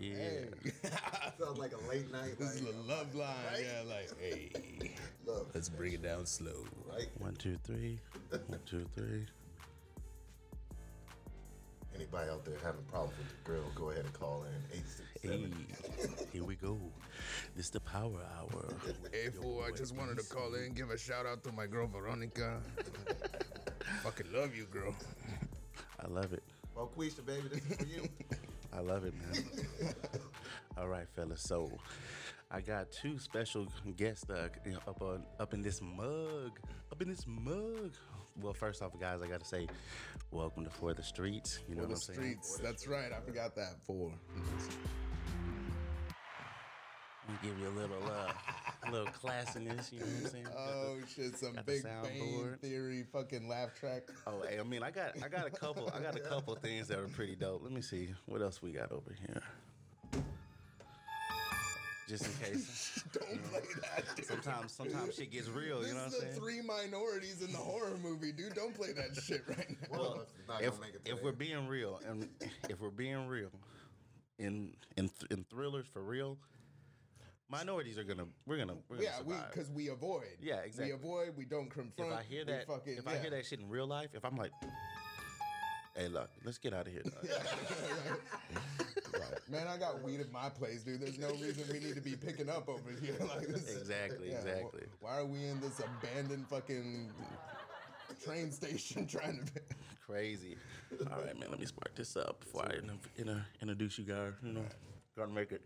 Yeah. Sounds like a late night. This is like, a love line. Right? Yeah, like, hey, Look, let's bring it down slow. right? One, two, three. One, two, three. Anybody out there having problems with the grill, go ahead and call in Hey, 867. here we go. This is the power hour. Hey, fool, I just wanted to call in, give a shout out to my girl Veronica. Fucking love you, girl. I love it. Well, Quisha, baby, this is for you. I love it, man. All right, fellas. So, I got two special guests uh, up on up in this mug, up in this mug. Well, first off, guys, I got to say, welcome to For the Streets. You know For the what I'm saying? streets. That's right. I forgot that fool. Let me give you a little, uh, a little classiness. You know what I'm saying? Oh shit! Some got the Big Bang. Theory fucking laugh track. Oh, hey, I mean, I got, I got a couple, I got a couple things that are pretty dope. Let me see what else we got over here. Just in case. Don't play that. Dude. Sometimes, sometimes shit gets real. This You know what I'm saying? three minorities in the horror movie, dude. Don't play that shit right now. Well, it's if, gonna make it if we're being real and if we're being real in in th- in thrillers for real minorities are gonna we're gonna we're gonna Yeah, we because we avoid. Yeah, exactly. We avoid. We don't confront. if. I hear that fucking, if I hear that shit in real life if I'm like hey look let's get out of here. Man, I got weed at my place, dude. There's no reason we need to be picking up over here. Like this. Exactly, Yeah, exactly. wh- Why are we in this abandoned fucking train station trying to? crazy all right man let me spark this up before I in, in, introduce you guys you know gotta make it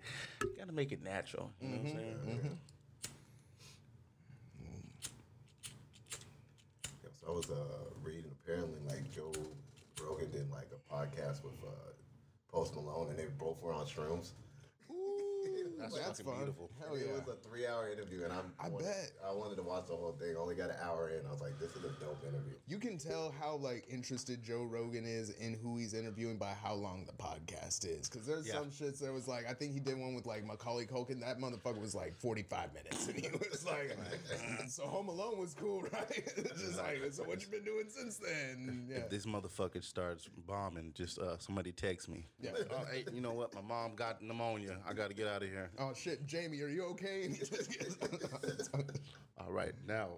gotta make it natural you know what I'm Mm-hmm, saying? Yeah, so I was uh, reading apparently like Joe Rogan did like a podcast with uh, Post Malone and they both were on shrooms. That's, That's fucking fun. beautiful Hell yeah. It was a three hour interview and I'm I wanted- bet. I wanted to watch the whole thing. Only got an hour in. I was like, this is a dope interview. You can tell how like interested Joe Rogan is in who he's interviewing by how long the podcast is. Because there's Yeah. some shits that was like, I think he did one with like Macaulay Culkin. That motherfucker was like 45 minutes, and he was like, "Uh, "So Home Alone was cool, right?" Just like, "So what you been doing since then?" Yeah. this motherfucker starts bombing, just uh, somebody text me. Yeah. Oh, hey, you know what? My mom got pneumonia. I got to get out of here. Oh shit, Jamie, are you okay? And he just gets- All right, now,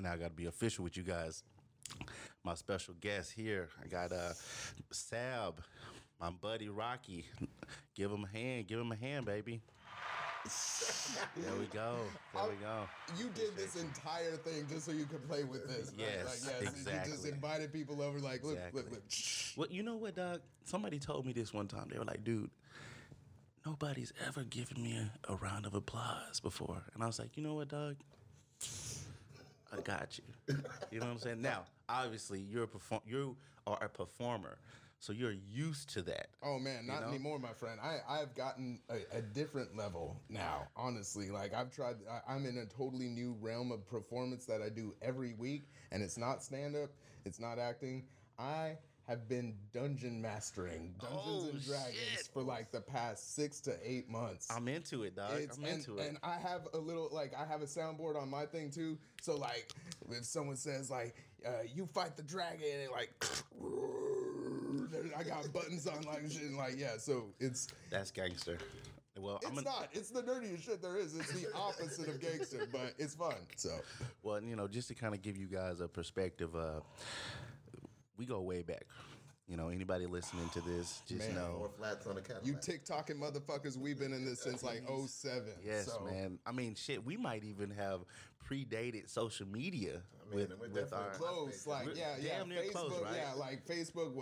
now I got to be official with you guys. My special guest here, I got uh, Sab, my buddy Rocky. Give him a hand. Give him a hand, baby. There we go. There we go. you did this entire thing just so you could play with this. right? Yes, like, yes, You just invited people over, like, look, Exactly. look, look. Well, you know what, Doug? Somebody told me this one time. They were like, dude, nobody's ever given me a, a round of applause before. And I was like, you know what, Doug? I got you. You know what I'm saying? Now, obviously, you're a perform- you are a performer, so you're used to that. Oh man, not know? anymore, my friend. I I've gotten a, a different level now. Honestly, like I've tried. I, I'm in a totally new realm of performance that I do every week, and it's not stand up. It's not acting. I have been dungeon mastering Dungeons Oh, and Dragons shit. for like the past six to eight months. I'm into it, dog. It's- I'm and, into it. and I have a little like I have a soundboard on my thing too. So like if someone says like uh, you fight the dragon and like I got buttons on like shit and like yeah. So it's That's gangster. Well, it's I'm gonna, not. It's the nerdiest shit there is. It's the opposite of gangster, but it's fun. So well, you know, just to kind of give you guys a perspective, uh, we go way back. You know, anybody listening to this, just Man. know Four flats on the Cadillac. you TikToking motherfuckers, we've been in this since like 07. Yes, so. man. I mean, shit. We might even have predated social media mean, with, with our. close like We're yeah yeah near facebook close, right? yeah like facebook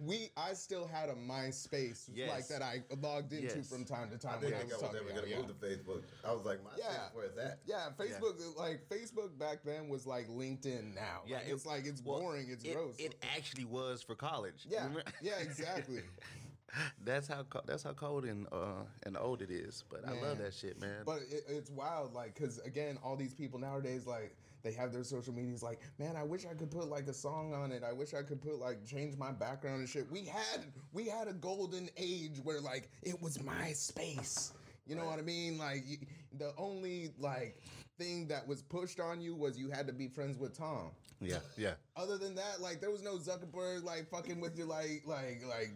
we, i still had a myspace Yes. like that i logged into Yes. from time to I time didn't when i was I was talking ever gonna yeah, move to Facebook. I was like, my Yeah. where is that? yeah facebook like facebook back then was like linkedin now Yeah, Like, it's like it's well, boring it's it, gross It actually was for college. yeah yeah exactly that's how co- that's how cold and uh, and old it is. But I love that shit, man. But it, it's wild, like, cause again, all these people nowadays, like, they have their social medias. Like, man, I wish I could put like a song on it. I wish I could put like change my background and shit. We had we had a golden age where like it was my space. You know what I mean? Like the only like thing that was pushed on you was you had to be friends with Tom. yeah, yeah. Other than that, like there was no Zuckerberg like fucking with you like like like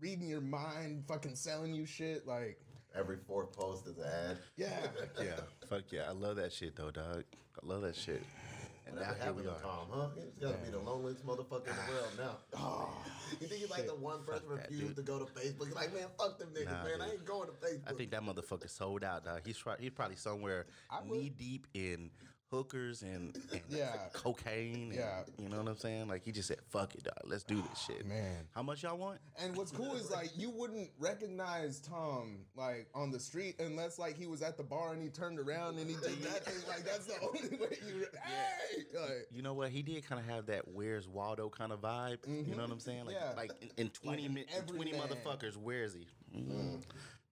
reading your mind, fucking selling you shit. Like, Every fourth post is an ad. yeah, Yeah, fuck yeah. I love that shit though, dog. I love that shit. And now Whatever here we happened to are. Tom, huh? He's gotta be the loneliest motherfucker in the world now. Oh, you think he's like the one person Fuck that, refused dude. to go to Facebook? He's like, man, fuck them niggas, Nah, man. I ain't going to Facebook. I think that motherfucker sold out, dog. He's try- he's probably somewhere I would- knee deep in hookers and, and Yeah. cocaine. And, Yeah. you know what I'm saying? Like he just said, "Fuck it, dog. Let's do this shit." man. how much y'all want? And what's cool is like you wouldn't recognize Tom like on the street unless like he was at the bar and he turned around and he did that thing. Like that's the only way you. Re- hey, like, You know what? He did kind of have that "Where's Waldo" kind of vibe. You know what I'm saying? Like, Yeah. like in, in 20 an min- in 20 everyman. motherfuckers, where is he? Mm.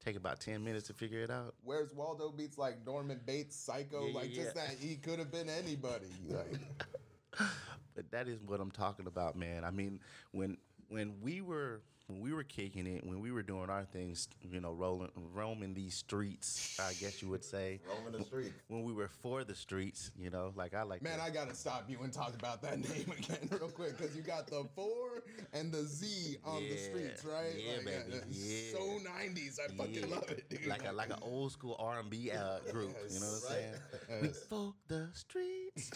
Take about 10 minutes to figure it out. Where's Waldo beats like Norman Bates, Psycho, Yeah, yeah, like just that he could have been anybody. Like, But that is what I'm talking about, man. I mean, when when we were when we were kicking it, when we were doing our things, you know, rolling roaming these streets, I guess you would say. Roaming the street. When we were for the streets, you know, like I like man, to- I gotta stop you and talk about that name again real quick because you got the four and the Z on the streets, right? yeah, like, baby, it's yeah. So '90s, I fucking Yeah. love it, dude. like a like an old school R and B uh, group. You know what I'm Yes. saying? We for the streets.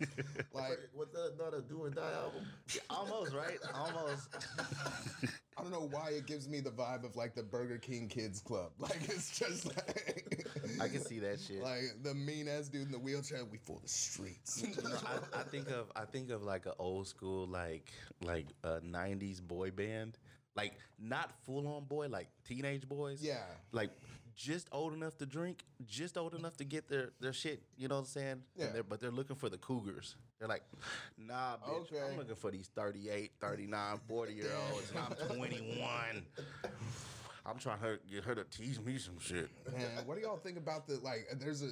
like What's that? Not a do or die album? Almost right. Almost. I don't know why it gives me the vibe of like the Burger King Kids Club. Like it's just like I can see that shit. like the mean ass dude in the wheelchair. We for the streets. You know, I, I think of I think of like an old school like like a '90s boy band, like not full on boy, like teenage boys. Yeah. like just old enough to drink, just old enough to get their their shit. You know what I'm saying? Yeah. And they're, but they're looking for the cougars. They're like, nah, bitch, Okay. I'm looking for these 38, 39, 40 year olds, and I'm 21. I'm trying to get her to teach me some shit. Man, what do y'all think about the like? There's a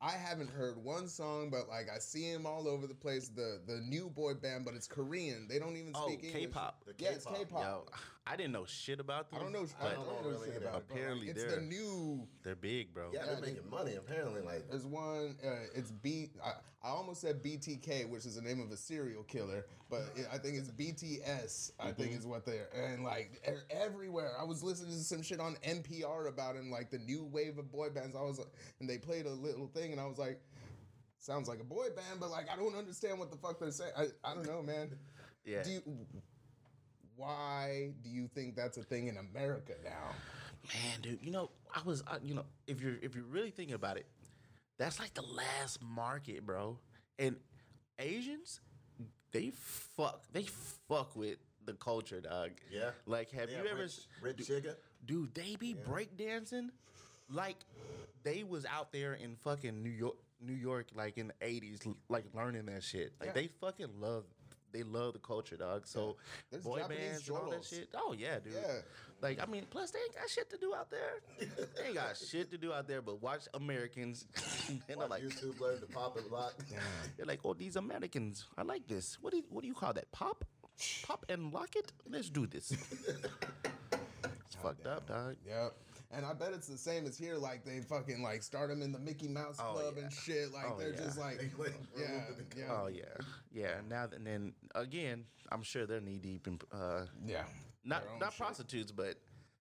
I haven't heard one song, but like I see him all over the place. The the new boy band, but it's Korean. They don't even Oh, speak English. K-pop. The Yeah, it's K-pop. K-pop. Yo, I didn't know shit about them. I don't know. I but don't know, really shit either. about it. like, Apparently it's they're- the new. They're big, bro. Yeah, Yeah, they're they- making money apparently. Like, There's one. Uh, it's B. I, I almost said BTK, which is the name of a serial killer, but it, I think it's BTS. I think is what they're and like they're everywhere. I was listening to some shit on NPR about him, like the new wave of boy bands. I was like, and they played a little thing, and I was like, sounds like a boy band, but like I don't understand what the fuck they're saying. I, I don't know, man. Yeah. Do you, why do you think that's a thing in America now? Man, dude, you know, I was, I, you know, if you're if you're really thinking about it, that's like the last market, bro. And Asians, they fuck, they fuck with the culture, dog. Yeah. Like, have yeah, you ever, rich, Rich Chigga? dude? They be breakdancing like they was out there in fucking New York, New York, like in the eighties, like learning that shit. Like Yeah. they fucking love. They love the culture, dog. So There's boy Japanese bands and all that shit. Oh yeah, dude. Yeah. Like I mean, plus they ain't got shit to do out there. they ain't got shit to do out there but watch Americans. and they're like, YouTube learn to pop and lock. they're like, oh, these Americans, I like this. What do you, what do you call that? Pop, pop and lock it. Let's do this. it's fucked up, dog. Yep. And I bet it's the same as here. Like they fucking like start them in the Mickey Mouse Oh, Club yeah. and shit. Like Oh, they're yeah. just like, They like yeah, yeah, Oh yeah, yeah. Now and then again, I'm sure they're knee deep in uh, yeah. not not shit. prostitutes, but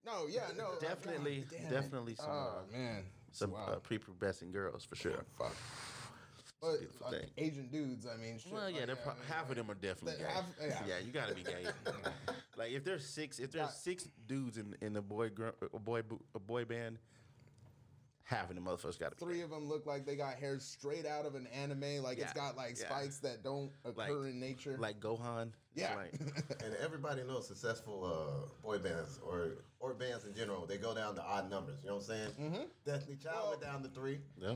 No, yeah, no, like, definitely, God damn it. definitely some Oh uh, man, some wow. uh, prepubescent girls for sure. fuck. But beautiful uh. Asian dudes, I mean, shit. Well, yeah, like, they're pro- I mean, half of them are definitely gay. have- yeah. yeah. you gotta be gay. like if there's six, if there's Yeah. six dudes in in a boy gr- a boy a boy band, half of them motherfuckers gotta be Three of them look like they got hair straight out of an anime. Like it's got like yeah. spikes that don't occur in nature. like Gohan. It's yeah, like- And everybody knows successful uh, boy bands or or bands in general. They go down to odd numbers. You know what I'm saying? Mm-hmm. Destiny Child went down to three. yeah.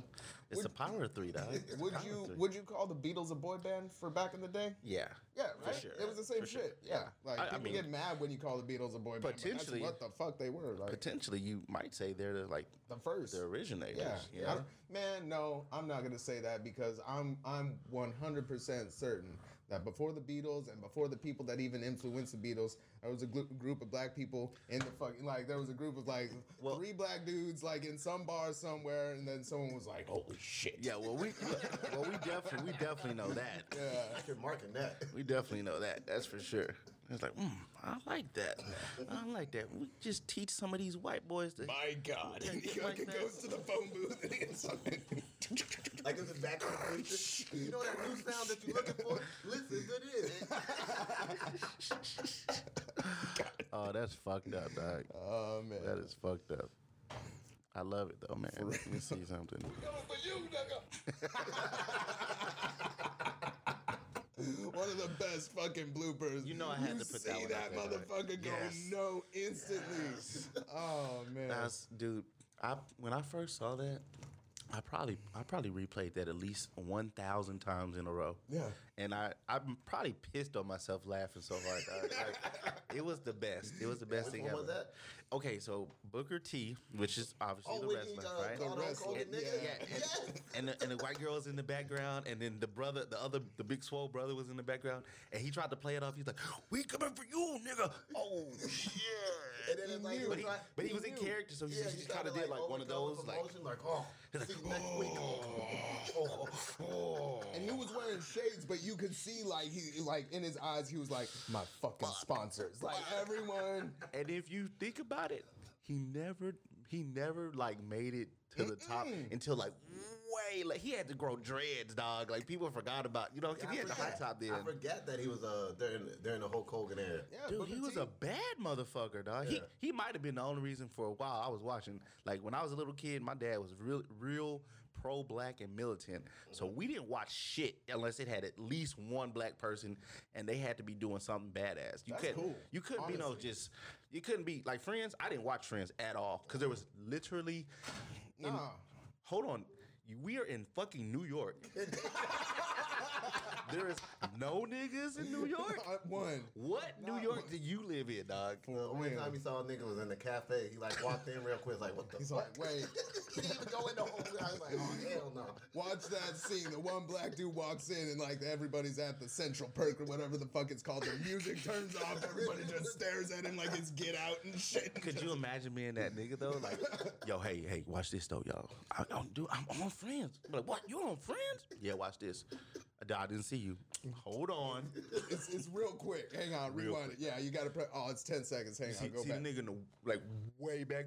It's a power of three, dog. It's the would you three. would you call the Beatles a boy band for back in the day? Yeah. Yeah, right. sure. It was the same For sure. shit. Yeah, like I- I people mean- get mad when you call the Beatles a boy band. but Potentially- that's what the fuck they were. Like Potentially, you might say they're the, like the first. the originators. Yeah, you know? man. No, I'm not gonna say that because I'm I'm 100% certain that before the Beatles and before the people that even influenced the Beatles, there was a gl- group of black people in the fucking like there was a group of like Well- three black dudes like in some bar somewhere, and then someone was like, "Holy shit!" Yeah, well, we well we definitely we definitely know that. yeah. I can mark in that. We definitely know that. That's for sure. It's like, mm, I like that. I like that. We just teach some of these white boys to. My God. He like goes to the phone booth and he gets something. Like this is back to the future. You know that new sound that you're looking for? Listen, it is. Oh, that's fucked up, dog. Oh, man. That is fucked up. I love it though, man. Let me see something. One of the best fucking bloopers. You know I had to put see that one that out there, right? motherfucker Yes. go no instantly. Oh man. That's dude. I when I first saw that, I probably I probably replayed that at least one thousand times in a row. Yeah. And I I'm probably pissed on myself laughing so hard. dog. Like, it was the best. It was the best Which thing one ever. Was that? Okay, so Booker T, which is obviously Oh, the wrestler, he uh, right? called Hulk wrestler, Hogan, nigga. yeah. Yeah, and, Yes. and, the, and the white girl is in the background, and then the brother, the other, the big swole brother was in the background, and he tried to play it off. He's like, "We coming for you, nigga!" Oh shit! And then it's like, knew. but he, tried- but he was in character, so he, Yeah, just, he just kind of did like one of those, like, like, oh, like, see you next week. Oh, oh. And he was wearing shades, but you could see like he like in his eyes he was like my fucking sponsors, like everyone. and if you think about it, he never, he never like made it to the top until like way like he had to grow dreads, dog. Like people forgot about, you know, 'cause he had the high top then. I forget that he was uh during during the Hulk Hogan era. Yeah, Dude, he was a bad motherfucker, dog. He Yeah. he might have been the only reason for a while I was watching. Like when I was a little kid, my dad was real real pro black and militant. So we didn't watch shit unless it had at least one black person and they had to be doing something badass. You That's couldn't cool, you couldn't be no just you couldn't be like Friends. I didn't watch Friends at all because there was literally in, Nah. hold on. We are in fucking New York. there is no niggas in New York. Uh, One. What New York do you live in, dog? The only Man. time he saw a nigga was in the cafe. He like walked in real quick, like, what the He's fuck? like, wait, he didn't even go in the whole I was like, oh hell no. watch that scene. The one black dude walks in and like everybody's at the Central Perk or whatever the fuck it's called. The music turns off. Everybody just stares at him like it's Get Out and shit. Could you imagine being that nigga though? Like, yo, hey, hey, watch this though, y'all. I, I'm do, I'm on Friends. I'm like, what? You on Friends? Yeah, watch this. I didn't see you. Hold on. It's, it's real quick. Hang on, Real rewind it. Yeah, you got to press. Oh, it's ten seconds. Hang See, on, go see back. the nigga in the like way back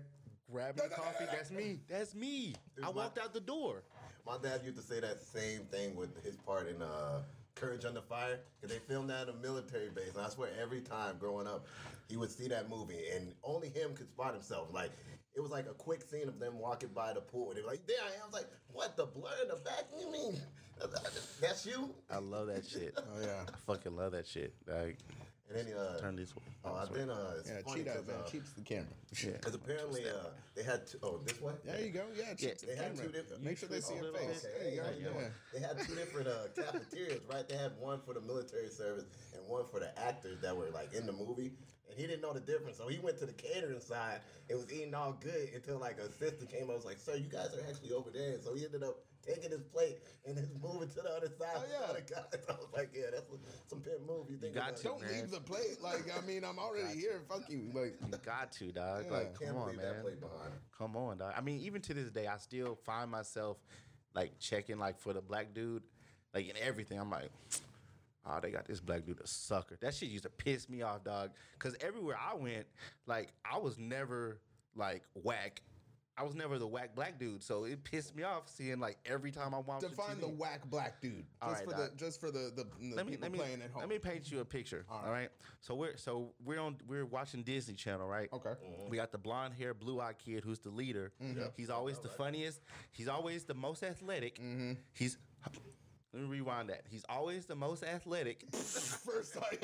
grabbing the coffee. That's me. That's me. I walked out the door. My dad used to say that same thing with his part in uh, Courage Under Fire, because they filmed that at a military base. And I swear, every time growing up, he would see that movie, and only him could spot himself. Like, it was like a quick scene of them walking by the pool, and they were like, there I am. I was like, what, the blur in the back? You mean, that's you? I love that shit. Oh yeah. I fucking love that shit. Like, And then, uh, turn this way. oh, I've been, uh, it's Yeah, funny cheat out, 'cause, man. uh, Cheats the camera. Yeah. Because apparently uh, they had two, oh this way. There you go. Yeah, cheats Yeah, the they had two different- Make sure they see Oh, your little face. bit. There you go. You doing? Yeah. They had two different uh, cafeterias, right? They had one for the military service and one for the actors that were like in the movie. And he didn't know the difference, so he went to the catering side It was eating all good until like a sister came up and was like, "Sir, you guys are actually over there." And so he ended up taking his plate and then moving to the other side Oh, yeah. the other guys. I was like, "Yeah, that's some pimp move." You think got to. it. Don't man. leave the plate. Like I mean, I'm already here. Fuck you. Like You got to, dog. Yeah. Like, Can't come on, believe that man. plate behind. Come on, dog. I mean, even to this day, I still find myself like checking like for the black dude, like in everything. I'm like, oh, they got this black dude a sucker. That shit used to piss me off, dog. Cause everywhere I went, like I was never like whack. I was never the whack black dude, so it pissed me off seeing like every time I watched define the TV. whack black dude. All Just right, for the just for the the, the let me people let me playing at home. let me paint you a picture. all right. So we're so we're on we're watching Disney Channel, right? Okay. We got the blonde hair, blue eyed kid who's the leader. Mm-hmm. He's always the funniest. He's always the most athletic. Mm-hmm. He's let me rewind that. He's always the most athletic. First yeah,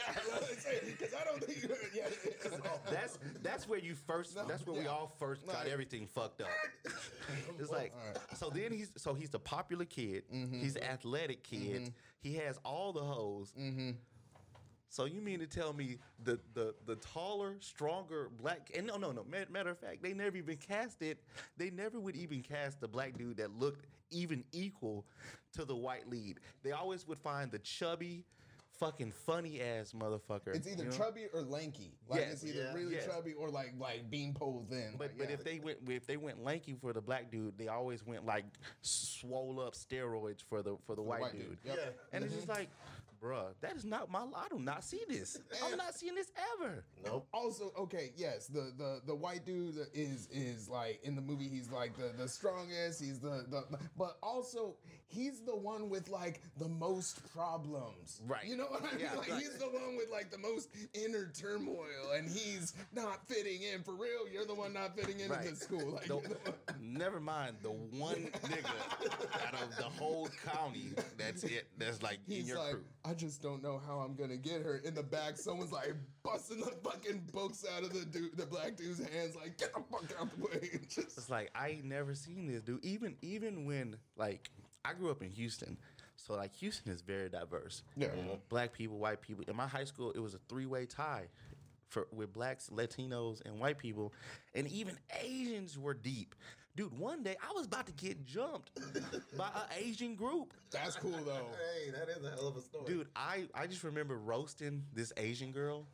because I don't think you. Yeah, That's that's where you first. That's where we all first got No. everything fucked up. It's like so. Then he's so he's the popular kid. Mm-hmm. He's the athletic kid. Mm-hmm. He has all the hoes. Mm-hmm. So you mean to tell me the the the taller, stronger black and no no no matter of fact they never even cast it. They never would even cast the black dude that looked even equal to the white lead. They always would find the chubby, fucking funny ass motherfucker. It's either you know? chubby or lanky. Like Yes. it's either Yeah. really Yes. chubby or like like beanpole thin. But Like, but yeah. if they went if they went lanky for the black dude, they always went like swole up steroids for the for the white, white dude. dude, yep. Yeah. And it's just mm-hmm. like, bruh, that is not my. Lot. I do not see this. I'm not seeing this ever. Nope. Also, okay, yes, the the the white dude is is like in the movie. He's like the the strongest. He's the the, but also he's the one with like the most problems. Right. You know what I mean? Yeah, like right. he's the one with like the most inner turmoil, and he's not fitting in for real. You're the one not fitting in Right. in the school. Like, The- never mind the one nigga out of the whole county. That's it. That's like in your like, crew. I just don't know how I'm gonna get her. In the back, someone's like busting the fucking books out of the dude, the black dude's hands, like get the fuck out of the way. Just, It's like I ain't never seen this, dude. Even even when like I grew up in Houston, so like Houston is very diverse. Yeah. Black people, white people. In my high school, it was a three way tie. For, with blacks, Latinos, and white people, and even Asians were deep. Dude, one day I was about to get jumped by an Asian group. that's cool though. Hey, that is a hell of a story. Dude, I, I just remember roasting this Asian girl,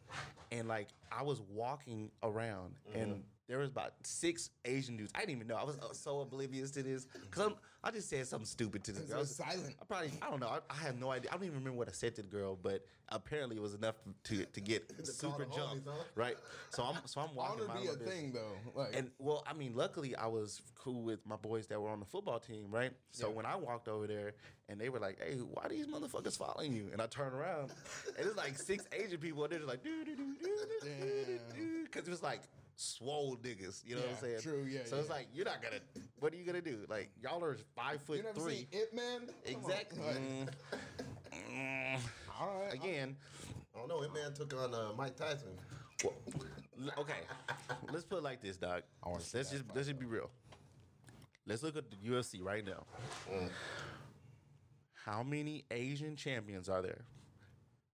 and like I was walking around, and mm-hmm. There was about six Asian dudes. I didn't even know. I was uh, so oblivious to this because I'm just said something stupid to this girl. I was silent. I probably I don't know. I, I have no idea. I don't even remember what I said to the girl, but apparently it was enough to to get super homies, right? So I'm so I'm walking. My be a business. thing though. Like, And well, I mean, luckily I was cool with my boys that were on the football team, right? So Yeah. when I walked over there and they were like, "Hey, why these motherfuckers following you?" And I turned around and it's like six Asian people and they're just like, "Do do do do do do," because it was like swole niggas. You know what I'm Yeah, saying? true, yeah, So it's yeah. like you're not gonna. What are you gonna do? Like y'all are five foot you never three. seen It Man? Come. Exactly. Like, Mm, mm. all right. Again, I don't know. It man took on uh, Mike Tyson. well, okay. Let's put it like this, dog. I Let's just fight, let's just be real. Let's look at the UFC right now. How many Asian champions are there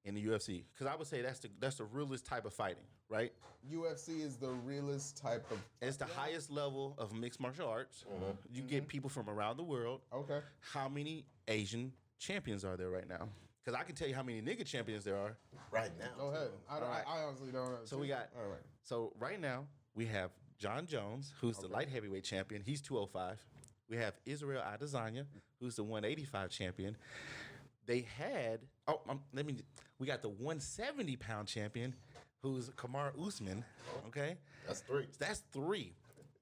in the UFC? Because I would say that's the that's the realest type of fighting, right? UFC is the realest type of. It's the highest level of mixed martial arts. You get people from around the world. Okay. How many Asian champions are there right now? Because I can tell you how many nigga champions there are. Right now. Go ahead. I, don't, Alright. I, I honestly don't know. So we got. All right. So right now we have Jon Jones, who's the light heavyweight champion. He's 205. We have Israel Adesanya, who's the 185 champion. They had oh um, let me. We got the 170 pound champion, who's Kamaru Usman. Okay, That's three. that's three.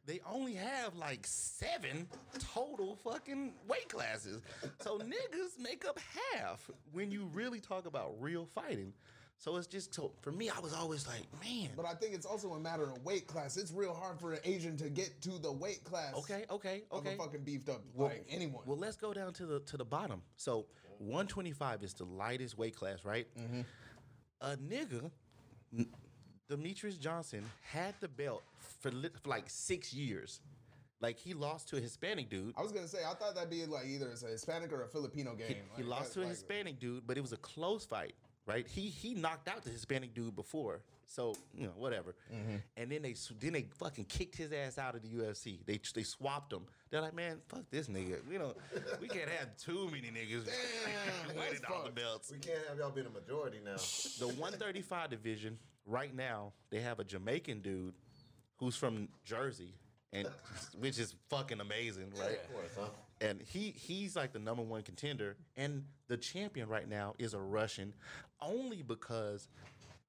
They only have like seven total fucking weight classes. So niggas make up half when you really talk about real fighting. So it's just so for me, I was always like, man. But I think it's also a matter of weight class. It's real hard for an Asian to get to the weight class Okay, okay, okay. of a fucking beefed up Well- like anyone. Well, let's go down to the to the bottom. So 125 is the lightest weight class, right? Mm-hmm. A nigga, Demetrious Johnson, had the belt for, li- for like six years. Like he lost to a Hispanic dude. I was gonna say I thought that'd be like either it's a Hispanic or a Filipino game. He, he lost to a like- Hispanic dude, but it was a close fight, right? He he knocked out the Hispanic dude before, so you know whatever. Mm-hmm. And then they then they fucking kicked his ass out of the UFC. They they swapped him. They're like, man, fuck this nigga. You know, we can't have too many niggas Damn, winning all the belts. We can't have y'all be the majority now. The 135 division right now, they have a Jamaican dude who's from Jersey, and which is fucking amazing, right? Of course, huh? And he he's like the number one contender and the champion right now is a russian only because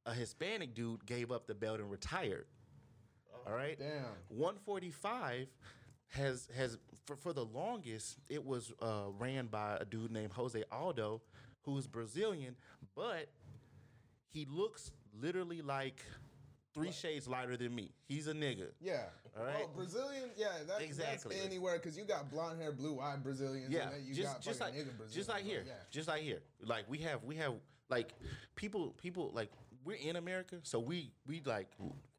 a hispanic dude gave up the belt and retired all right Damn. 145 has has for, for the longest it was uh, ran by a dude named jose aldo who's brazilian but he looks literally like three shades lighter than me he's a nigga Yeah. All right. Well, Brazilian, yeah, that, Exactly. that's anywhere because you got blonde hair, blue eyed Brazilians. Yeah, and then you just got just like just like here, Yeah. just like here. Like we have we have like people people like we're in America, so we we like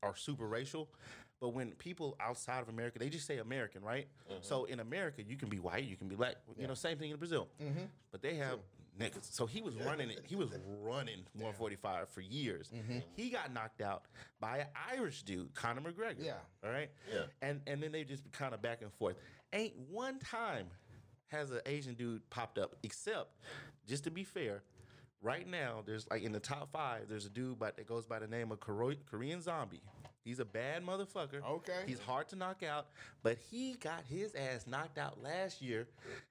are super racial. But when people outside of America, they just say American, right? Mm-hmm. So in America, you can be white, you can be black. You know, same thing in Brazil. Mm-hmm. But they have niggas. So he was running it. He was running 145 for years. Mm-hmm. He got knocked out by an Irish dude, Conor McGregor. Yeah. All right. Yeah. And and then they just kind of back and forth. Ain't one time has an Asian dude popped up, except just to be fair, right now there's like in the top five, there's a dude but that goes by the name of Korean Zombie. He's a bad motherfucker. Okay. He's hard to knock out, but he got his ass knocked out last year,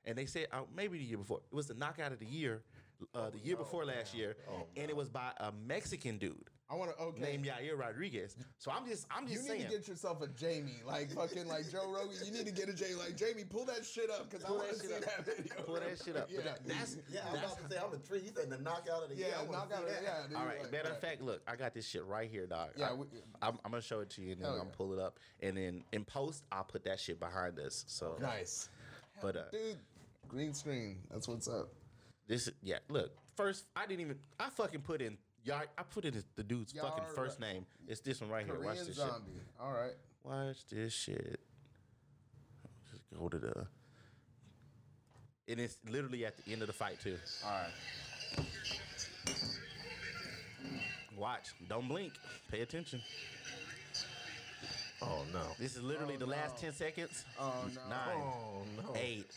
and they said uh, maybe the year before. It was the knockout of the year uh, the year before last year, Oh, and it was by a Mexican dude I want to. Okay. named Yair Rodriguez. So I'm just, I'm just You just need to get yourself a Jamie, like fucking like Joe Rogan. You need to get a Jamie, like Jamie. Pull that shit up because I Pull want to that see shit up. that video. Pull that shit up. Yeah, that- that's Yeah, I was that's about to say I'm intrigued. You said the knockout of the year. yeah, I wanna see out. that. Yeah, dude, All right. like, Matter of right. fact, look, I got this shit right here, dog. Yeah, I, we- I'm, I'm gonna show it to you, and then Hell I'm yeah. gonna pull it up, and then in post, I'll put that shit behind us. So Nice, But uh, dude. Green screen. That's what's up. this, yeah, look. First, I didn't even. I fucking put in. Yar, I put in the dude's fucking first name. It's this one right here. Watch Korean this zombie. All right. Watch this shit. Just go to the. And it's literally at the end of the fight too. All right. Watch. Don't blink. Pay attention. Oh no. This is literally oh, the last 10 seconds. Oh no. Nine, Oh no. eight,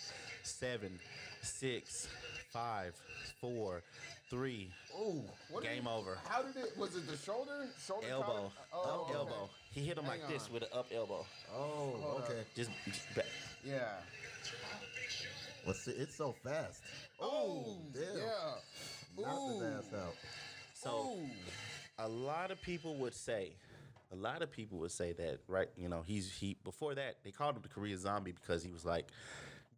seven, six, five, four, three, Ooh. What Game he- over. How did it? Was it the shoulder? Shoulder. elbow, collar? Oh, up okay. elbow. He hit him like Hang this with an up elbow. Oh, Hold okay. Just, just back. Yeah. Well, see, it's so fast. Oh. damn. Yeah. Knocked Ooh. his ass out. So Ooh. a lot of people would say, a lot of people would say that, right? You know, he's he before that they called him the Korea zombie because he was like,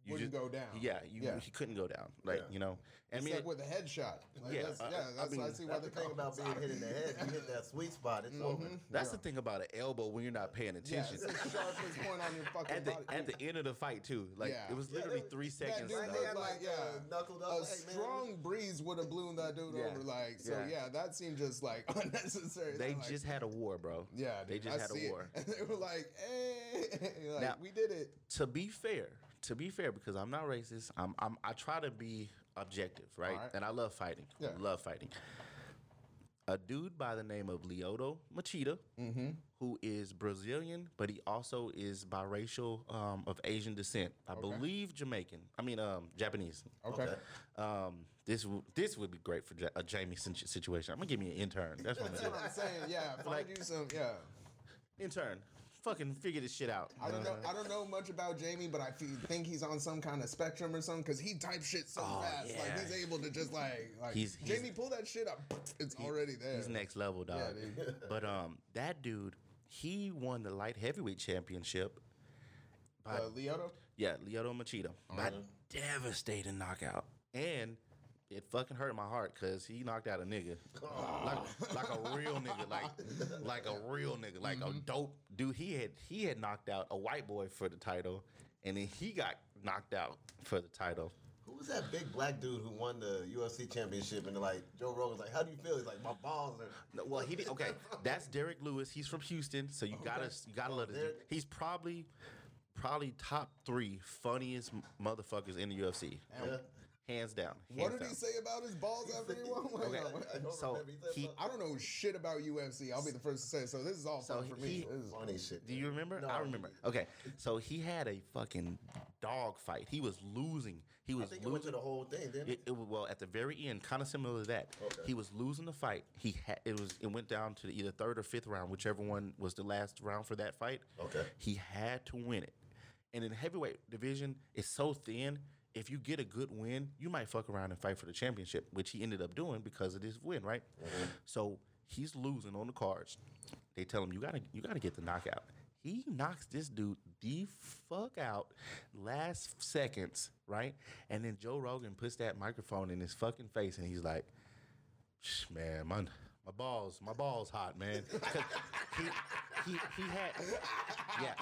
you Wouldn't just- go down. Yeah, you, Yeah. he couldn't go down. Like Yeah. you know, I It's mean, like with a headshot. Like Yeah, That's, uh, yeah. I That's mean, I see why That's they the thing about being hit in the head. You hit that sweet spot, it's over. that's the thing about an elbow when you're not paying Yeah, attention. it's the sharpest point on your fucking at the body. at the end of the fight too. Like Yeah. it was literally they- three that seconds. dude Like, dog. they looked had, like like, yeah, uh, knuckled up, a like, hey, man. strong breeze would have blown that dude Yeah. over. Like so, Yeah. yeah. that seemed just like unnecessary. They just had a war, bro. yeah, they just I had see a it. war. and they were like, "Hey, like, we did it." To be fair, to be fair, because I'm not racist, I'm, I'm I try to be objective, right? Alright. And I love fighting. Yeah. Love fighting. A dude by the name of Lyoto Machida, Mm-hmm. who is Brazilian, but he also is biracial um, of Asian descent. I believe Jamaican. I mean, um, Japanese. Okay. Okay. Um, this w- this would be great for ja- a Jamie situation. I'm gonna give me an intern. That's what I'm That's what. I'm saying. Yeah, find Like- you some. Yeah. Intern, fucking figure this shit out. I don't know. I don't know much about Jamie, but I feel, think he's on some kind of spectrum or something because he types shit so Oh, fast. Like he's able to just like like He's- he's- Jamie pull that shit up. It's already there. He's next level, dog. Yeah, but um, that dude, he won the light heavyweight championship. By, Uh, Lyoto. yeah, Lyoto Machida by devastating knockout, and it fucking hurt my heart because he knocked out a nigga, like like a real nigga, like like a real nigga, like a mm-hmm. dope dude. He had he had knocked out a white boy for the title, and then he got knocked out for the title. Who was that big black dude who won the UFC championship? And like Joe Rogan's like, "How do you feel?" He's like, "My balls are." No, well, he did. Okay, that's Derrick Lewis. He's from Houston, so you oh, gotta you gotta oh, love this. dude. He's probably probably top three funniest motherfuckers in the UFC, Yeah. Hands down. What did down. he say about his balls after he won? Okay. on. I don't So, he- I don't know shit about UFC. I'll be the first to say. it, So this is all So fun for me. he- This is- funny shit. Do you remember? No. I remember. Okay, so he had a fucking dog fight. He was losing. He I was think it went losing. to the whole thing, didn't It, it? it was well at the very end, kind of similar to that. Okay. He was losing the fight. He had it was it went down to either third or fifth round, whichever one was the last round for that fight. Okay. He had to win it. And in the heavyweight division, it's so thin. If you get a good win, you might fuck around and fight for the championship, which he ended up doing because of this win, right? Mm-hmm. So he's losing on the cards. They tell him you gotta you gotta get the knockout. He knocks this dude the fuck out last seconds, right? And then Joe Rogan puts that microphone in his fucking face and he's like, man, my, my balls, my balls hot, man. he, he, he had, yeah.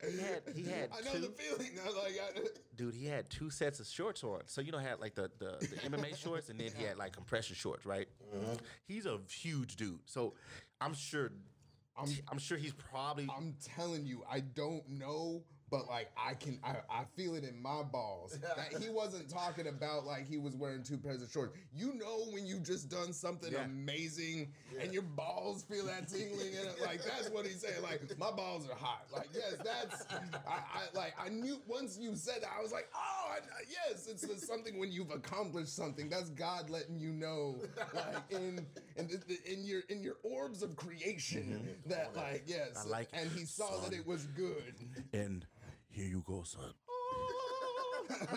He had, he had I know two, the feeling. I like, I, dude, he had two sets of shorts on. So you know, had like the, the, the MMA shorts, and then he had like compression shorts, right? Mm-hmm. He's a huge dude, so I'm sure, I'm, I'm sure he's probably. I'm telling you, I don't know, but like I can, I, I feel it in my balls that he wasn't talking about like he was wearing two pairs of shorts. You know when you just done something Yeah. amazing and your balls feel that tingling in it, like that's what he's saying. Like my balls are hot. Like yes, that's I, I like I knew once you said that I was like oh I, yes, it's the, something when you've accomplished something. That's God letting you know like in in, the, the- in your in your orbs of creation mm-hmm. that like yes, I like and he saw that it was good. and here you go, son.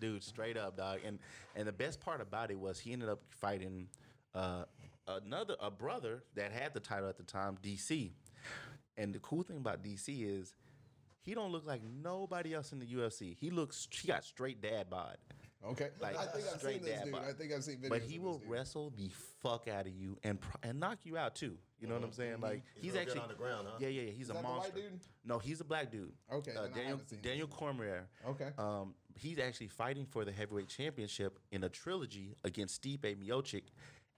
dude, straight up, dog. And and the best part about it was he ended up fighting uh, another a brother that had the title at the time, DC. And the cool thing about DC is he don't look like nobody else in the UFC. He looks he got straight dad bod. Okay, Like I think I've straight seen this dad dude. bod. I think I've seen videos. But he of will this dude. wrestle the fuck out of you and pr- and knock you out too. You know what I'm saying? Like He's he's, actually on the ground, huh? Yeah, yeah, yeah. He's a that the white monster. dude? No, he's a black dude. Okay, uh, then Daniel haven't Daniel Cormier. Okay. Um, he's actually fighting for the heavyweight championship in a trilogy against Stipe Miocic.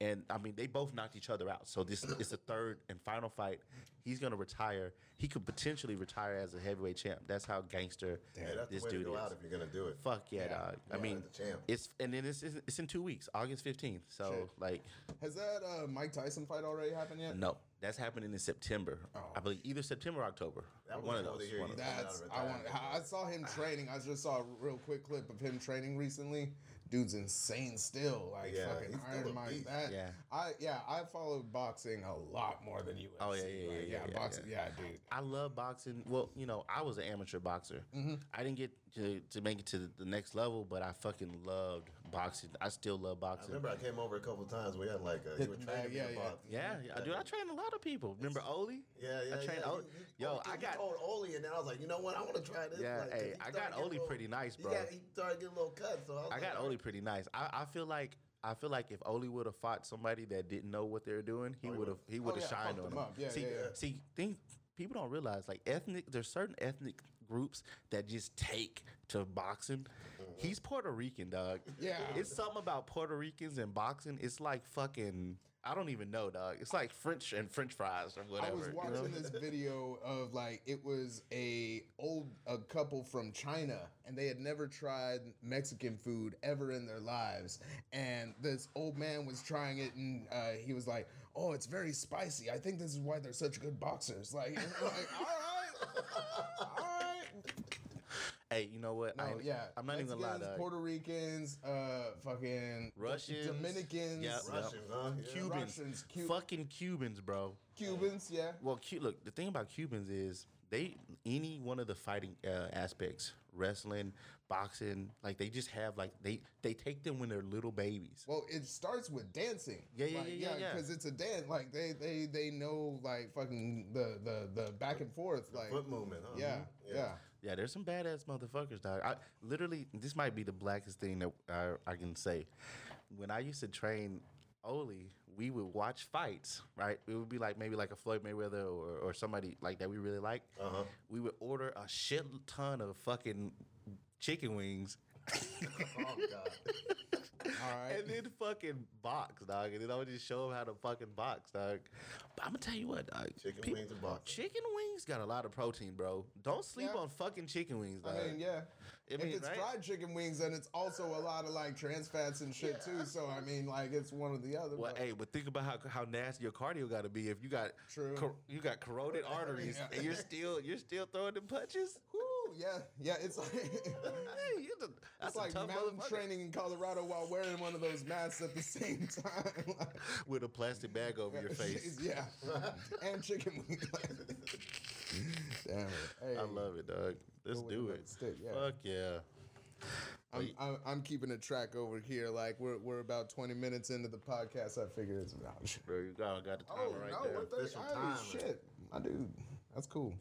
And I mean, they both knocked each other out. So this is the third and final fight. He's gonna retire. He could potentially retire as a heavyweight champ. That's how gangster Yeah, that's this the way to dude go is. out if you're gonna do it. Fuck yeah, Yeah. dog. I mean, the champ. it's and then it's, it's it's in two weeks, August fifteenth. So Shit. like, Has that uh, Mike Tyson fight already happened yet? no, that's happening in September. Oh. I believe either September or October. That one of those. one of. That's I want. I saw him training. I just saw a real quick clip of him training recently. Dude's insane still. Like Yeah, fucking he's Iron Mike. That Yeah. I yeah I followed boxing a lot more than UFC. Oh, yeah, yeah, Like, yeah, yeah, yeah, boxing. Yeah, dude. I love boxing. Well, you know, I was an amateur boxer. Mm-hmm. I didn't get to, to make it to the, the next level, but I fucking loved boxing. I still love I boxing. remember I came over a couple times. We had like a, you were training bag, me yeah, to yeah. box. yeah, yeah, dude. I trained a lot of people. Remember Oli? Yeah, yeah, I trained yeah. Oli. You- Yo, you- I got. told Oli, and then I was like, you know what? I want to try this. Yeah, like, 'cause hey, he I got getting Oli little- pretty nice, bro. got- he started getting a little cut, so I, was I got like, Oli pretty nice. I, I feel like I feel like if Oli would have fought somebody that didn't know what they were doing, he Oh, would have he would have oh, yeah, shined fucked on him him. up. Yeah, see, yeah, yeah. see, think people don't realize like ethnic. There's certain ethnic groups that just take to boxing. He's Puerto Rican, dog. Yeah. it's something about Puerto Ricans and boxing. It's like fucking. I don't even know, dog. It's like French and French fries or whatever. I was you know? watching this video of like it was a old a couple from China and they had never tried Mexican food ever in their lives and this old man was trying it and uh, he was like, "Oh, it's very spicy. I think this is why they're such good boxers." Like, like all right, all right. Hey, you know what? No, I, yeah. I'm not even gonna lie, dog. Puerto Ricans, uh, fucking Russians, Dominicans, Yep, yep. Russians, huh? Yeah. Cubans, Russians, Cu- fucking Cubans, bro. Cubans, yeah. Well, Cu- look, the thing about Cubans is they any one of the fighting uh, aspects, wrestling, boxing, like they just have like they they take them when they're little babies. Well, it starts with dancing. Yeah, yeah, like, yeah, yeah, yeah. Because it's a dance. Like they, they, they know like fucking the, the, the back and forth. Like Foot movement, huh? yeah, yeah, Yeah, there's some badass motherfuckers, dog. I literally, this might be the blackest thing that I, I can say. When I used to train Oli, we would watch fights, right? It would be like maybe like a Floyd Mayweather or, or somebody like that we really like. Uh-huh. We would order a shit ton of fucking chicken wings. Oh god. All right. And then fucking box, dog. And then I would just show him how to fucking box, dog. But I'm gonna tell you what, dog. Chicken Peop- wings and boxing. Chicken wings got a lot of protein, bro. Don't sleep Yeah. on fucking chicken wings, dog. I mean, yeah. I mean, if it's right? fried chicken wings, then it's also a lot of like trans fats and shit too. So I mean, like it's one or the other. Well, but- hey, but think about how, how nasty your cardio got to be if you got True. cor- you got corroded arteries Yeah. and you're still you're still throwing them punches. Whew, yeah, yeah. It's like Hey, you're the, that's it's like tough mountain training in Colorado while wearing one of those masks at the same time. Like, with a plastic bag over your face. yeah, and chicken wings. Damn it! Hey, I love it, dog. Let's do it. stick, yeah. Fuck yeah. I'm, I'm, I'm keeping a track over here. Like we're, we're about 20 minutes into the podcast. I figure it's about. shit. Bro, you got, got the oh, timer Oh right no! there. What the Official oh, timer. shit, my dude. That's cool.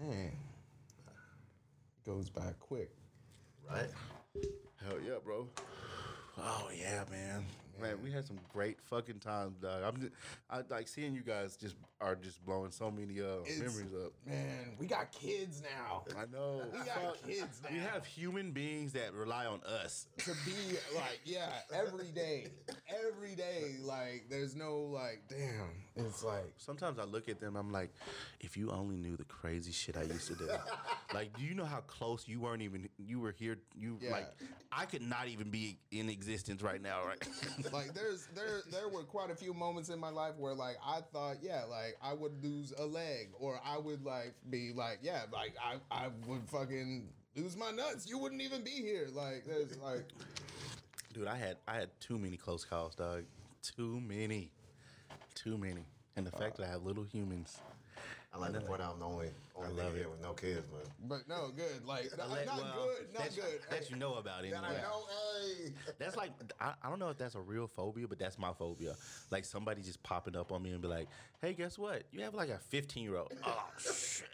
Man, goes by quick. Right? Hell yeah, bro. Oh yeah, man. Man, we had some great fucking times, dog. I'm just, I like seeing you guys just are just blowing so many uh, It's- memories up. Man, we got kids now. I know. We got kids now. We have human beings that rely on us. to be like, yeah, every day, every day. Like, there's no like, damn. It's like, Sometimes I look at them, I'm like, if you only knew the crazy shit I used to do. like, do you know how close you weren't even you were here? You Yeah. like I could not even be in existence right now, right? like there's there there were quite a few moments in my life where like I thought, yeah, like I would lose a leg, or I would like be like, yeah, like I I would fucking lose my nuts. You wouldn't even be here. Like, there's like, Dude, I had I had too many close calls, dog. Too many. Too many. And the fact uh. that I have little humans I like to point out I'm the only only love nigga it. here with no kids, man. But no, good. Like not, Let- not well, good, not that, good. That you know about it. That. I know, hey. That's like I, I don't know if that's a real phobia, but that's my phobia. Like somebody just popping up on me and be like, "Hey, guess what? You have like a 15 year old." Oh shit!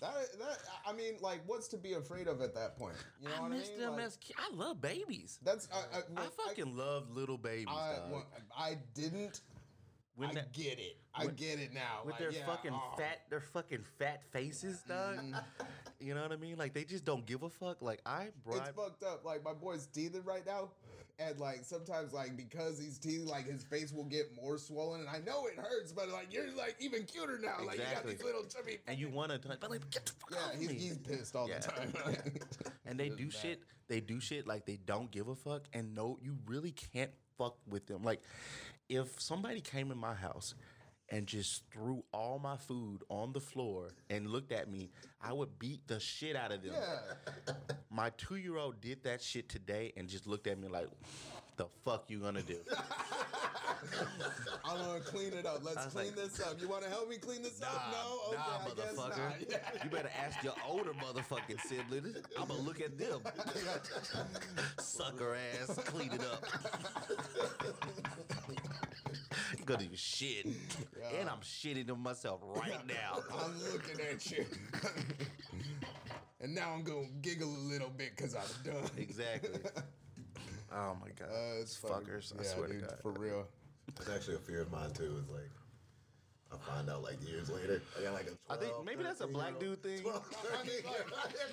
That, that, I mean, like, what's to be afraid of at that point? You know I what I miss mean? them Like, as ki- I love babies. that's I, I, I when fucking love little babies. I, dog. when I didn't. When I get it. I get it now. with like, their yeah, fucking oh. fat, their fucking fat faces, mm-hmm. dog. You know what I mean? Like they just don't give a fuck. Like I brought. It's fucked up. Like my boy's teething right now, and like sometimes like because he's teething, like his face will get more swollen, and I know it hurts, but like you're like even cuter now. Like you got these little chubby. and you want to, touch. but like get the fuck yeah, he's, he's pissed all Yeah. the time. and they do bad. shit. They do shit like they don't give a fuck, and no, you really can't fuck with them. Like, if somebody came in my house and just threw all my food on the floor and looked at me, I would beat the shit out of them. Yeah, My two year old did that shit today and just looked at me like, "The fuck you gonna do?" I'm gonna clean it up. Let's clean like, this up. You want to help me clean this up? No, okay, nah, I guess not. motherfucker. Yeah. You better ask your older motherfucking siblings. I'm gonna look at them. Sucker ass, clean it up. Gonna do shit, and I'm shitting on myself right now. I'm looking at you. and now I'm gonna giggle a little bit because I'm done. Exactly. Oh my god, Uh, it's fucking- fuckers! I yeah, swear dude, to God. for real. It's actually a fear of mine too. It's like I find out like years later. I got like a 12, I think maybe that's a black dude thing. 12, 13 it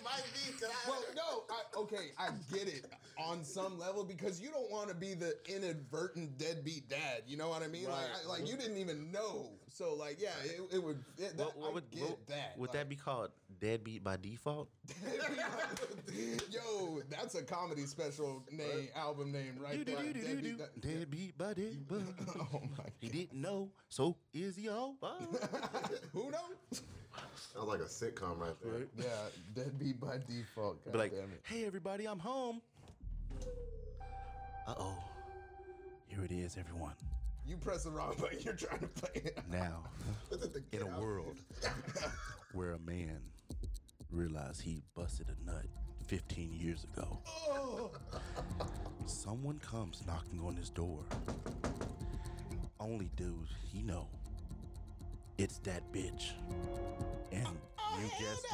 might be. 'cause I- Well, no, I, okay, I get it on some level because you don't want to be the inadvertent deadbeat dad. You know what I mean? Like, I, like you didn't even know. So, like, yeah, it, it would. It, that, What, what I would, get what- that. would that be called? Deadbeat by default? Yo, that's a comedy special name, album name right there. Deadbeat, that- Deadbeat by default. Oh my He didn't know, so is he all? Who knows? Sounds like a sitcom right there. Yeah, deadbeat by default. God Be like, damn it. hey everybody, I'm home. Uh oh. Here it is, everyone. You press the wrong button. You're trying to play it. Now, in a world where a man realized he busted a nut 15 years ago, Oh, someone comes knocking on his door. Only dude he know. It's that bitch. And oh, you guessed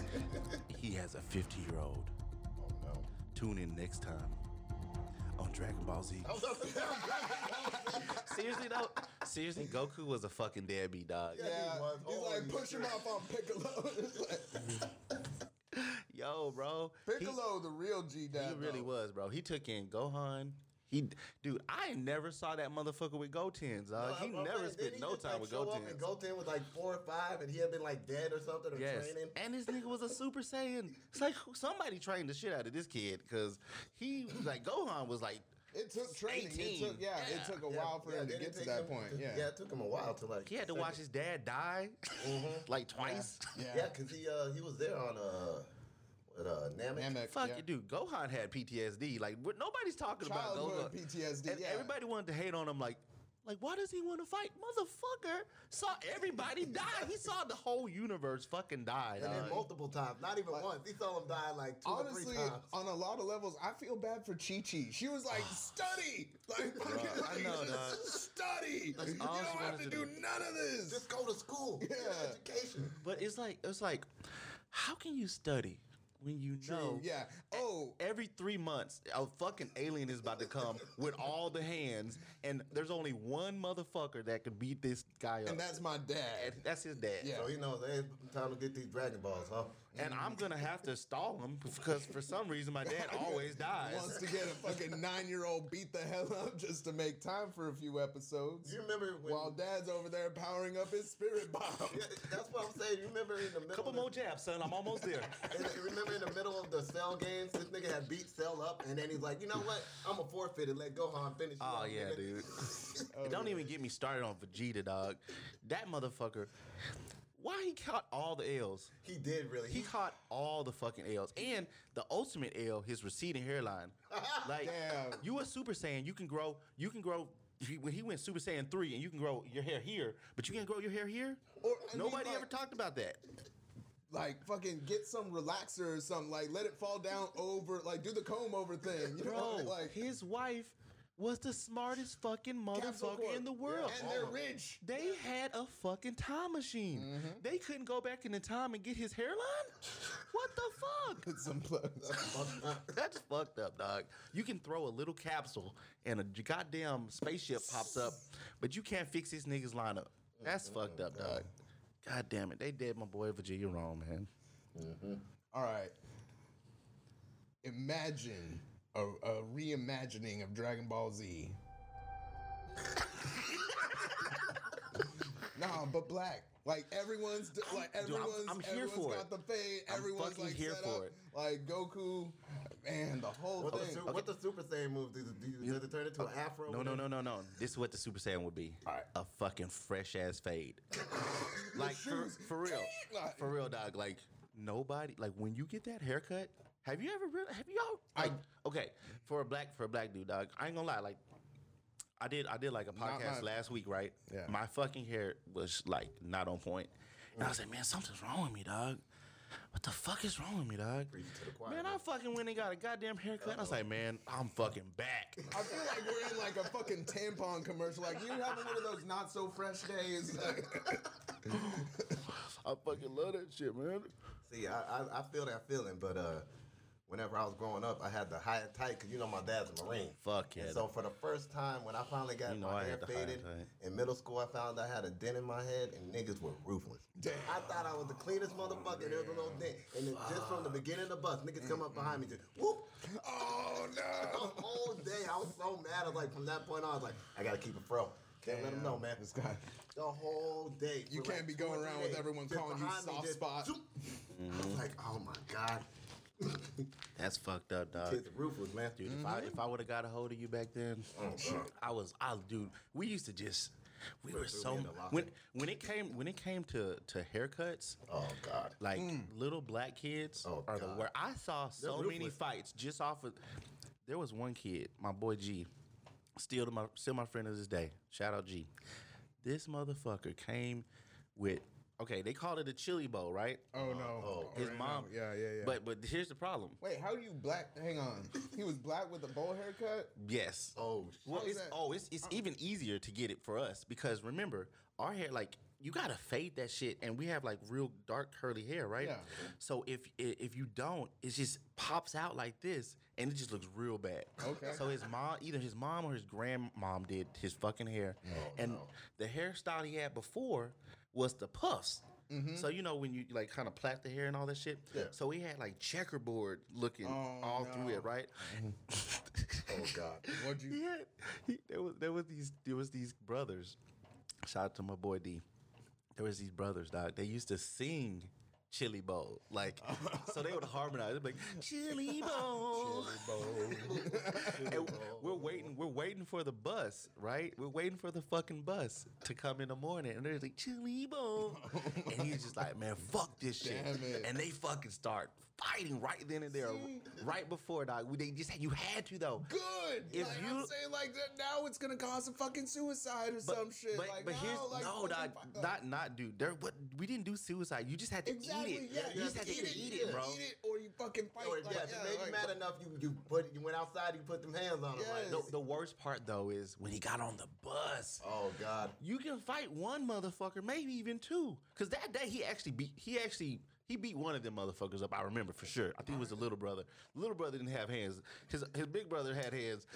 it. He has a 50 year old. Oh no. Tune in next time on Dragon Ball Z. Seriously though, seriously, Goku was a fucking deadbeat dog. Yeah, yeah. he was. He's Holy like, push him off on Piccolo. Yo, bro, he- Piccolo, the real G dad. he, really though. was, bro. He took in Gohan. He, dude, I never saw that motherfucker with Goten's. Dog. No, he I'm- I'm never saying, spent he no just, time like, with show up And Goten's. Goten was like four or five, and he had been like dead or something or Yes, training. and this nigga was a Super Saiyan. It's like somebody trained the shit out of this kid because he was like Gohan was like It took training. It took yeah, Yeah. It took a Yeah, while for yeah, him to get to that him- point. Yeah. yeah, it took him a while to like. he had to watch his dad die like twice. Yeah. Yeah, because he uh he was there on uh with uh Namek. Namek, Fuck yeah. you, dude. Gohan had PTSD. Like what- nobody's talking about Childhood Gohan. PTSD. And yeah. everybody wanted to hate on him. Like, like why does he want to fight? Motherfucker saw everybody die. He saw the whole universe fucking die. And then multiple times, not even Like- once. He saw him die like two Honestly, or three times. on a lot of levels, I feel bad for Chi Chi. She was like, study! Like, fucking, I know, just study! That's you don't have to to do do. none of this! Just go to school. Yeah. education. But it's like it's like, how can you study when you True, know? yeah. Oh, Every three months, a fucking alien is about to come with all the hands, and there's only one motherfucker that can beat this guy up. and that's my dad. that's his dad. Yeah. So he knows, hey, time to get these Dragon Balls, huh? And I'm gonna have to stall him because for some reason my dad always dies. Wants to get a fucking nine year old beat the hell up just to make time for a few episodes. You remember when? While dad's over there powering up his spirit bomb. Yeah, that's what I'm saying. You remember in the middle. Couple of more the, jabs, son. I'm almost there. and remember in the middle of the cell games, this nigga had beat Cell up, and then he's like, you know what? I'm a forfeit and let Gohan finish. you Oh off, yeah, nigga." dude. Don't even get me started on Vegeta, dog. That motherfucker. Why he caught all the L's? He did really. He caught all the fucking L's, and the ultimate L, his receding hairline. Like Damn. you a Super Saiyan, you can grow, you can grow he, when he went Super Saiyan three, and you can grow your hair here, but you can't grow your hair here. Or, I mean, Nobody like- ever talked about that. like fucking get some relaxer or something. Like let it fall down over. Like do the comb over thing. You know, Bro, like his wife was the smartest fucking motherfucker in the world. and they're rich. They had a fucking time machine. Mm-hmm. They couldn't go back in the time and get his hairline. What the fuck? Some plugs. That's fucked up, dog. You can throw a little capsule and a goddamn spaceship pops up, but you can't fix this nigga's lineup. That's fucked up, dog. God damn it. They did my boy Vegeta wrong, man. All right. Imagine a, a reimagining of Dragon Ball Z. nah, but black. Like everyone's d- like Dude, I'm- everyone's I'm here everyone's for got it. the fade. I'm Everyone's fucking like here set for up. it. Like Goku, man, the whole What the, thing. su- what the Super Saiyan move? Did, did, did it turn into an afro? No, no, no, no, no. This is what the Super Saiyan would be. All right. A fucking fresh ass fade. like for, for real. Like- For real, dog. Like nobody like when you get that haircut, have you ever really have y'all like okay, for a black for a black dude, dog, I ain't gonna lie, like I did I did like a podcast my- last week, right? Yeah. My fucking hair was like not on point. And I was like, man, something's wrong with me, dog. What the fuck is wrong with me, dog? Choir, Man, I fucking went and got a goddamn haircut. I was like, man, I'm fucking back. I feel like we're in like a fucking tampon commercial. Like you having one of those not so fresh days. I fucking love that shit, man. See, I, I I feel that feeling, but uh, whenever I was growing up, I had to hide it tight because you know my dad's a Marine. Fuck yeah. And so for the first time, when I finally got You know my I hair had to hide it faded in middle school, I found I had a dent in my head, and niggas were ruthless. Damn. I thought I was the cleanest motherfucker. There was a little dent, and then just from the beginning of the bus, niggas come up behind me, just whoop. oh no! The whole day, I was so mad. I was like, from that point on, I was like, I gotta keep it fro. Can't let them know, man. This guy. The whole day. You can't like be going three around with everyone calling you behind me, soft just spot. zoop. I was like, oh my god, That's fucked up, dog. kids are ruthless, man. Dude, if I mm-hmm. if I would have got a hold of you back then, oh, God. I was I dude. We used to just we were so me in the locker. when when it came when it came to to haircuts. Oh god. Like mm. little black kids Oh, are the God. worst. I saw so many ruthless. fights just off of. There was one kid, my boy G, still to my still my friend to this day. Shout out G. This motherfucker came with okay. They called it a chili bowl, right? Oh no. Oh, oh, His Right mom. now. Yeah, yeah, yeah. But but here's the problem. Wait, how do you black? Hang on. He was black with a bowl haircut. Yes. Oh. Well, it's that? oh, it's it's uh-uh. even easier to get it for us because remember our hair like you gotta fade that shit, and we have like real dark curly hair, right? Yeah. So if if you don't, it just pops out like this, and it just looks real bad. Okay. So his mom, either his mom or his grandmom did his fucking hair, oh, and the hairstyle he had before was the puffs. Mm-hmm. So you know when you like kind of plait the hair and all that shit. Yeah. So he had like checkerboard looking Oh, all through it, right? Oh god. What'd you? Had, he, there was there was these there was these brothers. Shout out to my boy D. There was these brothers, dog. They used to sing Chili Bowl, like so they would harmonize. They'd be like Chili Bowl. chili and we're waiting. We're waiting for the bus, right? We're waiting for the fucking bus to come in the morning, and they're like Chili Bowl, and he's just like, man, fuck this shit, it. and they fucking start fighting right then and there, See? right before dog. They just you had to though. Good. If like, you- I'm saying like that now, it's gonna cause a fucking suicide or some shit. But, like but now, here's like, no, dog, fu- not not dude. There, what we didn't do suicide. You just had to Exactly. eat it. Yeah, you just had to eat, it, bro. Eat it, or you fucking fight. Or, like, yeah, if it made like, you mad enough, you you put you went outside, you put them hands on them. Yes. Like, The, the worst part though is when he got on the bus. oh god. You can fight one motherfucker, maybe even two. Cause that day he actually beat. He actually he beat one of them motherfuckers up. I remember for sure. I think it was the little brother. The little brother didn't have hands. His his big brother had hands.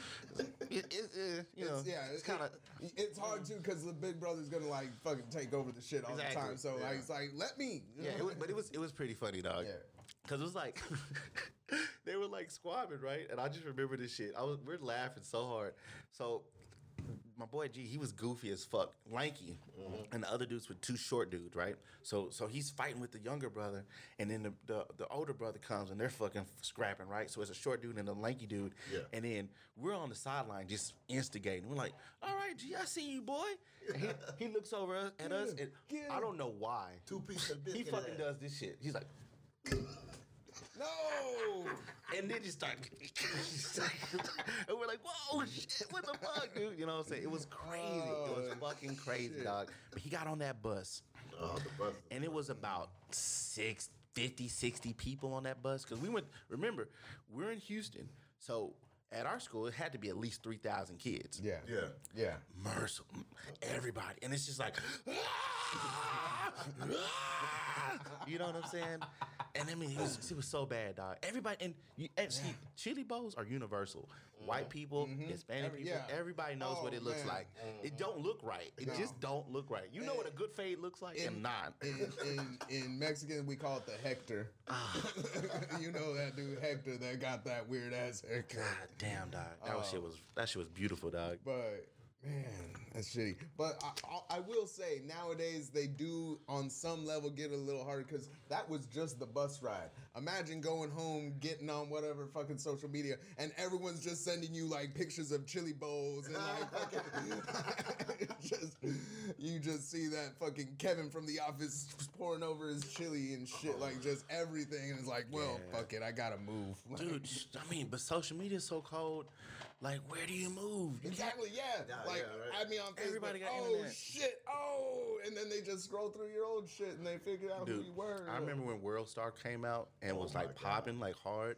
It, it, uh, you know, It's, yeah, it's kind of. it- it's hard too because the big brother's gonna like fucking take over the shit all Exactly, the time. So yeah. like, it's like, let me. Yeah, it was, but it was it was pretty funny, dog. Yeah. Cause it was like they were like squabbing, right? And I just remember this shit. I was we're laughing so hard. So my boy G, he was goofy as fuck, lanky, and the other dudes were two short dudes, right? So so he's fighting with the younger brother, and then the, the the older brother comes and they're fucking scrapping, right? So it's a short dude and a lanky dude, Yeah. and then we're on the sideline just instigating. We're like, "All right, G, I see you, boy." He, he looks over at us, and I don't know why. Two pieces of He fucking does this shit. He's like, No. and then you start, and we're like, whoa, oh shit, what the fuck, dude? You know what I'm saying? It was crazy. it was Oh, fucking crazy, shit. dog. But he got on that bus, Oh, the bus. and it was about six, 50, 60 people on that bus. Because we went, remember, we're in Houston. So at our school, it had to be at least 3,000 kids. Yeah. Yeah. Yeah. Merciful, everybody. And it's just like, "Ah! Ah!" you know what I'm saying? And I mean, it was, it was so bad, dog. Everybody, and, you, and see, chili bowls are universal. White mm-hmm. people, mm-hmm. Hispanic Every- people, yeah. everybody knows oh, what Oh, it looks man. like. It mm-hmm. don't look right. It just don't look right. You know what a good fade looks like and not. In, in in Mexican, we call it the Hector. Ah. you know that dude Hector that got that weird ass haircut. God damn, dog. That was shit was that shit was beautiful, dog. But man, that's shitty. But I, I, I will say nowadays they do on some level get a little harder because that was just the bus ride. Imagine going home, getting on whatever fucking social media, and everyone's just sending you like pictures of chili bowls and like fucking just you just see that fucking Kevin from The Office pouring over his chili and shit, like just everything, and it's like, well, Yeah. fuck it, I gotta move, Like, Dude, I mean, but social media is so cold. Like, where do you move? You Exactly, yeah. Yeah, like, yeah, right. add me on Facebook. Everybody got oh, internet. shit. Oh, and then they just scroll through your old shit and they figure out who you were. I remember when World Star came out and oh was like popping like hard.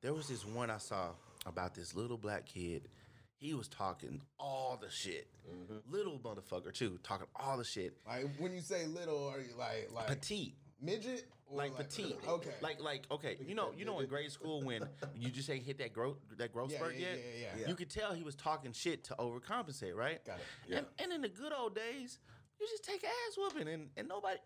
There was this one I saw about this little black kid. He was talking all the shit. Mm-hmm. Little motherfucker too, talking all the shit. Like, when you say little, are you like, like Petite. midget? Or Like petite, Okay. Like like okay, you know you know in grade school when you just ain't hit that growth that growth Yeah, spurt yeah, yet, yeah, yeah, yeah. you could tell he was talking shit to overcompensate, right? Got it. Yeah. And, and in the good old days, you just take ass whooping, and, and nobody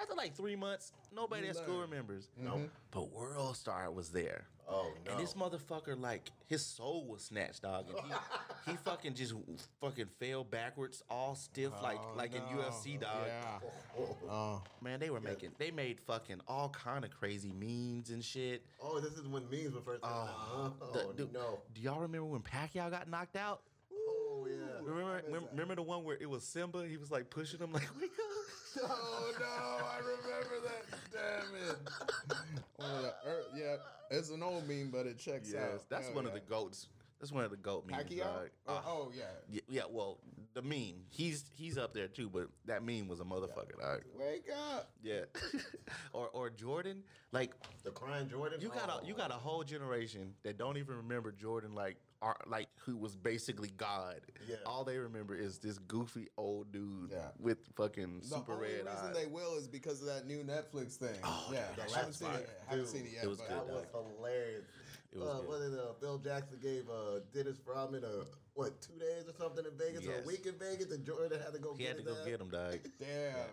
after like three months, nobody at school learn. remembers. Mm-hmm. Nope. But World Star was there. Oh no. And this motherfucker, like, his soul was snatched, dog. And he, he fucking just fucking fell backwards, all stiff, like Oh, like in no. UFC, dog. Yeah. Oh, Man, they were making, they made fucking all kind of crazy memes and shit. oh, this is when memes were first. Oh, oh, The- dude, no. Do y'all remember when Pacquiao got knocked out? Oh yeah. Remember, remember, remember the one where it was Simba? He was like pushing him, like, wake up. Oh no, I remember that. Damn it. One of the ear- yeah, it's an old meme, but it checks out. Yes, that's Hell one of the goats. That's one of the goat memes. Pacquiao? Ah. oh yeah. Yeah, yeah, well, the meme. He's he's up there too, but that meme was a motherfucker, dog. Wake up. Yeah. or or Jordan, like The crying Jordan. you got a you got a whole generation that don't even remember Jordan like ar- like who was basically God. Yeah. All they remember is this goofy old dude Yeah. with fucking The super only red reason eyes. they will is because of that new Netflix thing. Oh, yeah, I haven't seen it. Yet. Haven't seen it yet. it was but- good, That was hilarious. It was uh, good. What did uh, Phil Jackson gave uh, Dennis Rodman a what two days or something in Vegas or a week in Vegas, and Jordan had to go. he get had to go ass? get him, dog. Damn.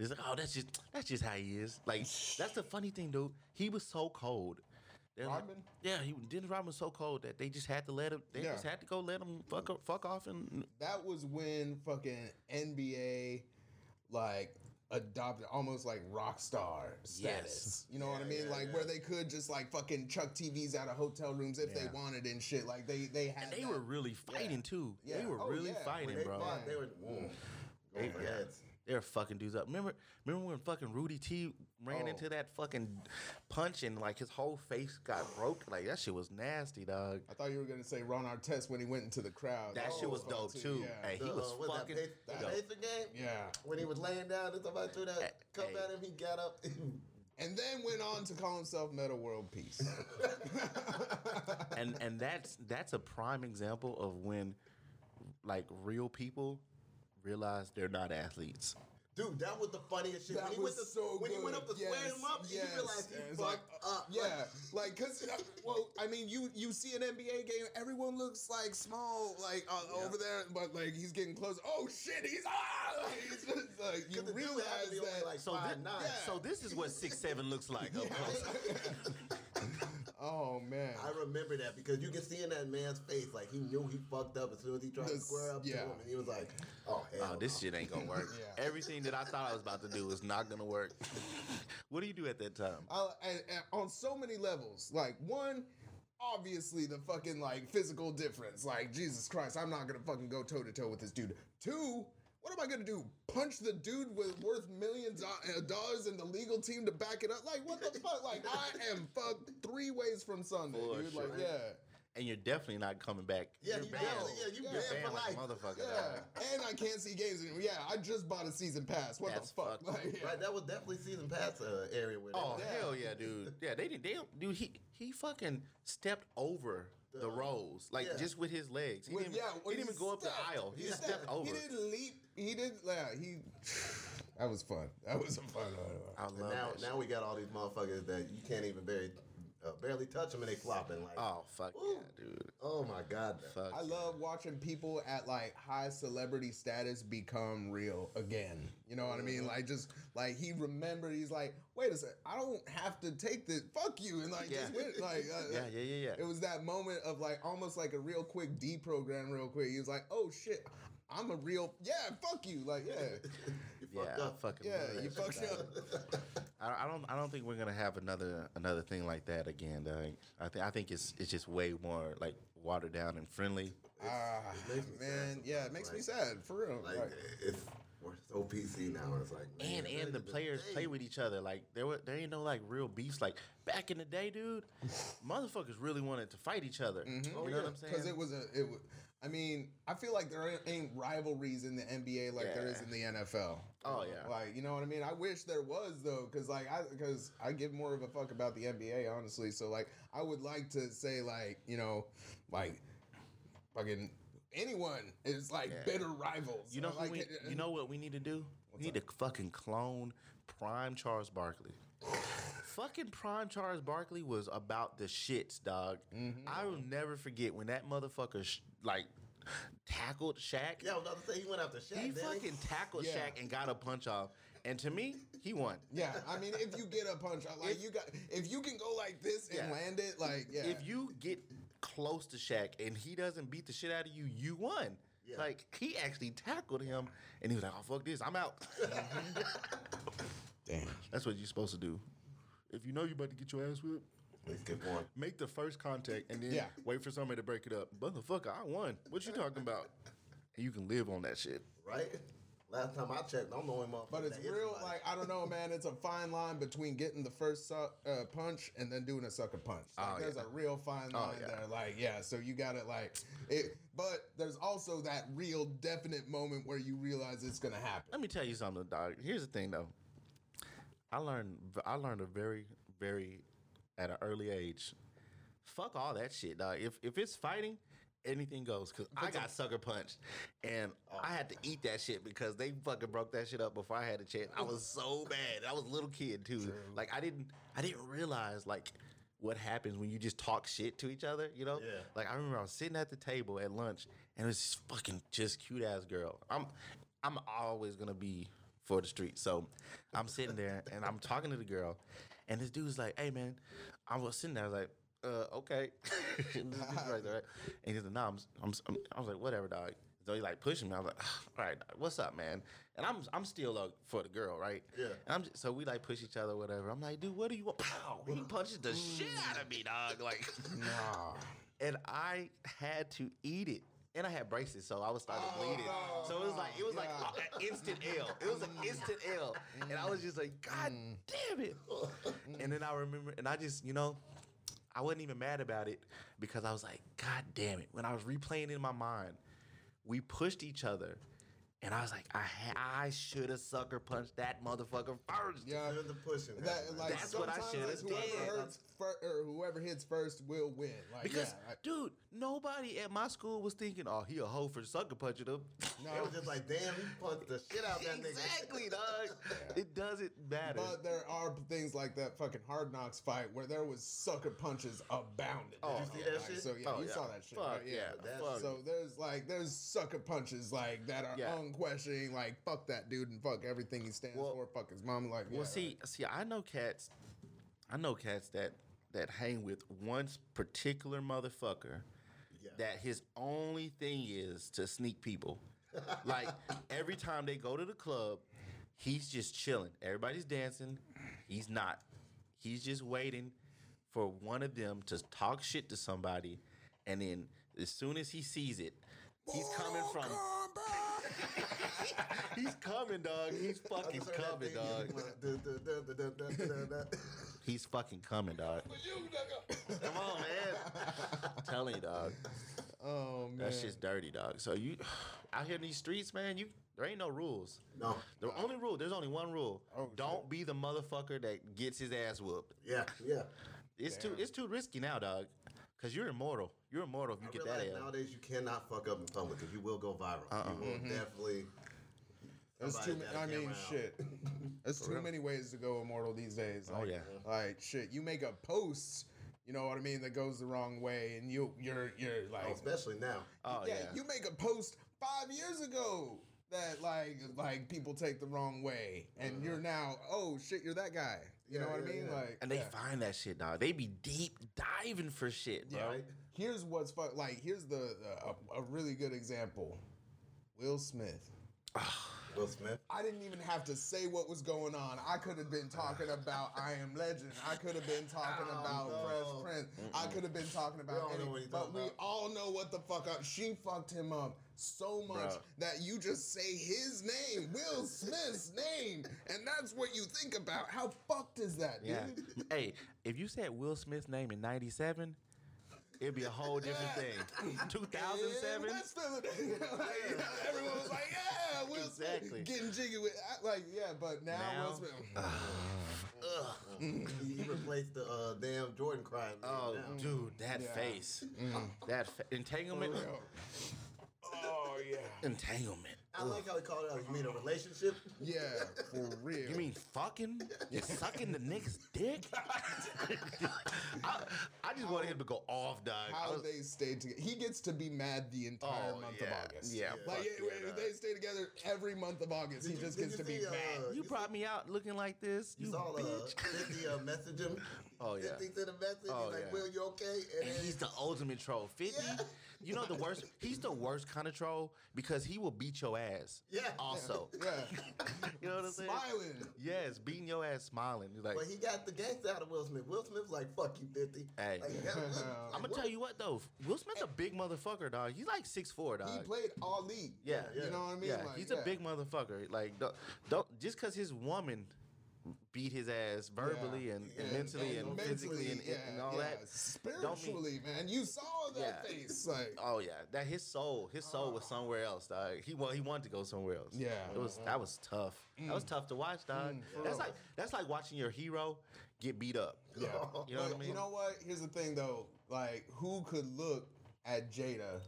He's like, oh, that's just that's just how he is. Like that's the funny thing, dude. He was so cold. They're like- Rodman? yeah, he Dennis Rodman was so cold that they just had to let him. They Yeah. just had to go let him fuck up- fuck off and That was when fucking NBA like adopted almost like rock star status. Yes. You know what I mean? yeah, like yeah. where they could just like fucking chuck TVs out of hotel rooms if they Yeah. wanted and shit. Like they they had and they that. were really fighting too. Yeah. They were Oh, really yeah. When fighting, they bro. fought, they were mm, They- going for yeah. heads. They were fucking dudes up. Remember, remember when fucking Rudy T ran Oh. into that fucking punch and like his whole face got broke. Like that shit was nasty, dog. I thought you were gonna say Ron Artest when he went into the crowd. That shit was fun, dope too. Yeah. Hey, he The, was uh, fucking. that, Pace, that Pacer game. yeah. When he was laying down and somebody threw that cup hey. at him, he got up. And then went on to call himself Metta World Peace. and and that's that's a prime example of when like real people realize they're not athletes. Dude, that was the funniest shit. That when he was went to, so when good. he went up to square Yes, him up, yes. he realized he fucked like, up. Yeah, like cause uh, well, I mean, you you see an NBA game, everyone looks like small, like uh, over there, but like he's getting close. Oh shit, he's ah! Like, he's just like you 'Cause the realize had to be only that. like So, five thi- nine. Yeah. so this is what six seven looks like. up close. oh man, I remember that because you can see in that man's face, like he knew he fucked up as soon as he tried to square up to him, and he was like, "Oh hell, Oh, this no. shit ain't gonna work. Yeah. Everything that I thought I was about to do is not gonna work. what do you do at that time? I, and, and on so many levels. Like one, obviously the fucking like physical difference. Like Jesus Christ, I'm not gonna fucking go toe to toe with this dude. Two. What am I gonna do? Punch the dude with worth millions of dollars and the legal team to back it up? Like what the fuck? Like I am fucked three ways from Sunday, For dude. sure. Like yeah. and you're definitely not coming back. Yeah, you're you banned. banned. Yeah, you You're banned for like life. motherfucker. Yeah, and I can't see games anymore. Yeah, I just bought a season pass. What That's the fuck? Like, yeah. Right, that was definitely season pass uh, area with Oh hell yeah, dude. Yeah, they didn't. They don't, dude. He he fucking stepped over the, um, rows like yeah. just with his legs. He didn't, yeah, he didn't even go up the aisle. He he just stepped over. He didn't leap. He didn't. Yeah, he. That was fun. That was a fun. I And now, now we got all these motherfuckers that you can't even barely, uh, barely touch them and they flopping like. Oh fuck Ooh. yeah, dude. Oh my god. Fuck. I yeah. love watching people at like high celebrity status become real again. You know what I mean? Like just like he remembered. He's like, wait a second I don't have to take this. Fuck you, and like just Yeah. went like uh, Yeah, yeah, yeah, yeah. It was that moment of like almost like a real quick deprogram, real quick. He was like, oh shit. I'm a real yeah. Fuck you, like yeah, you fucked Yeah, up. fucking yeah. You fucked up. I, I don't. I don't think we're gonna have another another thing like that again. Dog. I think. I think it's it's just way more like watered down and friendly. Ah, makes me sad man, yeah, it makes me sad for real. Like Like, it's we're so PC now. It's like man, And and the players play with each other. Like there were there ain't no like real beefs. Like back in the day, dude, motherfuckers really wanted to fight each other. Mm-hmm. You Oh, know yeah. what I'm saying? because it was a it was. I mean, I feel like there ain't- rivalries in the NBA like there is in the NFL. Oh, yeah. like you know what I mean. I wish there was though, because like I because I give more of a fuck about the NBA honestly. So like I would like to say like you know like fucking anyone is like Yeah. bitter rivals. You know, like we, you know what we need to do? we need to fucking clone Prime Charles Barkley. Fucking Prime Charles Barkley was about the shits, dog. Mm-hmm. I will never forget when that motherfucker sh- like tackled Shaq. Yeah, I was about to say he went after Shaq. he fucking tackled Yeah. Shaq and got a punch off. And to me, he won. Yeah, I mean, if you get a punch, like If- you got, if you can go like this and Yeah. land it, like yeah, If you get close to Shaq and he doesn't beat the shit out of you, you won. Yeah. Like he actually tackled him, and he was like, "Oh fuck this, I'm out." damn, That's what you're supposed to do. If you know you're about to get your ass whipped, Let's get one. make the first contact and then Yeah. wait for somebody to break it up. Motherfucker, I won. What you talking about? And you can live on that shit. Right? Last time I checked, I'm the only motherfucker. But it's that real, like I don't know, man. It's a fine line between getting the first su- uh, punch and then doing a sucker punch. Like, Oh, there's yeah. a real fine Oh, line yeah. there. Like, yeah, so you got it, like it. But there's also that real definite moment where you realize it's gonna happen. Let me tell you something, dog. Here's the thing, though. I learned. I learned a very, very, at an early age. Fuck all that shit, dog. If if it's fighting, anything goes. Cause I got sucker punched, and I had to eat that shit because they fucking broke that shit up before I had a chance. I was so bad. I was a little kid too. Like I didn't. I didn't realize like. What happens when you just talk shit to each other, you know? Yeah. Like I remember I was sitting at the table at lunch and it was this fucking just cute ass girl. I'm I'm always gonna be for the street. So I'm sitting there and I'm talking to the girl, and this dude's like, "Hey man," I was sitting there. I was like, "Uh, okay." And this dude's right and he's like, "No, I'm, I'm, I'm." I was like, "Whatever, dog." So he like pushing me. I was like, "All right, dog, what's up, man?" And I'm I'm still uh, for the girl, right? Yeah. And I'm just, so we like push each other, whatever. I'm like, "Dude, what do you want?" Pow! He punches the shit out of me, dog. Like, Nah. and I had to eat it. And I had braces, so I was starting to bleed it. Oh, no, So it was like it was like an instant L. It was an instant L, and I was just like, God mm. damn it! Mm. And then I remember, and I just, you know, I wasn't even mad about it because I was like, God damn it! When I was replaying in my mind, we pushed each other, and I was like, I ha- I should have sucker punched that motherfucker first. Yeah. There's the pushing. That, like That's what I sometimes shoulda it's whoever did. hurts fir- or whoever hits first will win. Like Because, yeah, like, dude, nobody at my school was thinking, "Oh, he a hoe for sucker punching him." no. It was just like, damn, he punched the shit out that nigga. Exactly, dog. It doesn't matter. But there are things like that fucking hard knocks fight where there was sucker punches abounded. Oh, Did you oh, see that Like, shit? So yeah, Oh, you yeah. saw that shit. Fuck right? yeah. That's- fuck. So there's like there's sucker punches like that are Yeah. unquestioning like fuck that dude and fuck everything he stands Well- for. Fuck his mom. Like well, yeah, see, see, I know cats. I know cats that that hang with one particular motherfucker. Yeah. That his only thing is to sneak people like every time they go to the club, he's just chilling. Everybody's dancing. He's not. He's just waiting for one of them to talk shit to somebody, and then as soon as he sees it, he's coming from. he's coming, dog. He's fucking coming, dog. he's fucking coming, dog. Come on, man. I'm telling you, dog. Oh man. That shit's dirty, dog. So you out here in these streets, man, you there ain't no rules. No. The only rule, there's only one rule. Oh, Don't shit. be the motherfucker that gets his ass whooped. Yeah, yeah. It's too it's too risky now, dog. Cause you're immortal. You're immortal if you I get that ass. nowadays you cannot fuck up in public because you will go viral. Uh-uh. You will mm-hmm. definitely. There's too many. I mean, shit. There's too many ways to go immortal these days. Oh, yeah. Like shit, you make a post, you know what I mean, that goes the wrong way, and you you're you're Oh, like, especially now. Oh yeah, yeah. you make a post five years ago that like like people take the wrong way, and you're now oh shit, you're that guy. You Yeah, know what yeah, I mean? yeah. Like, and they yeah. find that shit, dog. They be deep diving for shit, bro. Yeah. Right? Here's what's fun. Like, here's the uh, a, a really good example. Will Smith. Will Smith. I didn't even have to say what was going on. I could have been talking about I Am Legend. I could have been talking Oh, about no. Fresh Prince. I could have been talking about all know any, what he's but talking we about. all know what the fuck up. She fucked him up so much Bruh. that you just say his name, Will Smith's name, and that's what you think about. How fucked is that, Yeah. hey, if you said Will Smith's name in '97, it'd be a whole different thing. 2007. In West Philadelphia, like, yeah, everyone was like, "Yeah, Will Exactly. Smith getting jiggy with." I- Like, yeah, but now, Now- Will Smith. he, he replaced the uh, damn Jordan crying. Oh, now. dude, that Yeah. face, that fa- entanglement, Oh yeah. entanglement. I like how he called it out. You mean a relationship? Yeah, for real. You mean fucking? You sucking the nigga's dick? I, I just wanted him to go off, dog. How was- they stayed together? He gets to be mad the entire Oh, month yeah. of August. Yeah, like fuck yeah, yeah, they stay together every month of August. Did he you- just gets you to be see, uh, mad. you brought me out looking like this. You, You saw uh, bitch. 50 uh, message him. Oh, yeah. 50 sent a message. Oh, He's like, yeah. Will, you okay? And, And he's the ultimate troll. 50, Yeah. You know the worst? He's the worst kind of troll because he will beat your ass. Yeah. Also. Yeah, You know what I'm saying? smiling. Yes, beating your ass smiling. You're like, But he got the gangster out of Will Smith. Will Smith's like, fuck you, 50. Hey. Like, I'm gonna tell you what though, Will Smith's a big motherfucker, dog. He's like six four, dog. He played Ali. yeah, yeah. You know what I mean? yeah, Like, he's yeah. a big motherfucker. Like, don't, don't just because his woman beat his ass verbally Yeah. and, and mentally and, physically and, yeah, and all yeah. that. Spiritually, man, you saw that face. Like, Oh yeah, that his soul, his soul was ah. somewhere else, dog. He wa- he wanted to go somewhere else. Yeah. it was that was tough. Mm. That was tough to watch, dog. Mm, for that's real. like that's like watching your hero get beat up. yeah. You know what I mean? You know what? Here's the thing, though. Like, who could look at Jada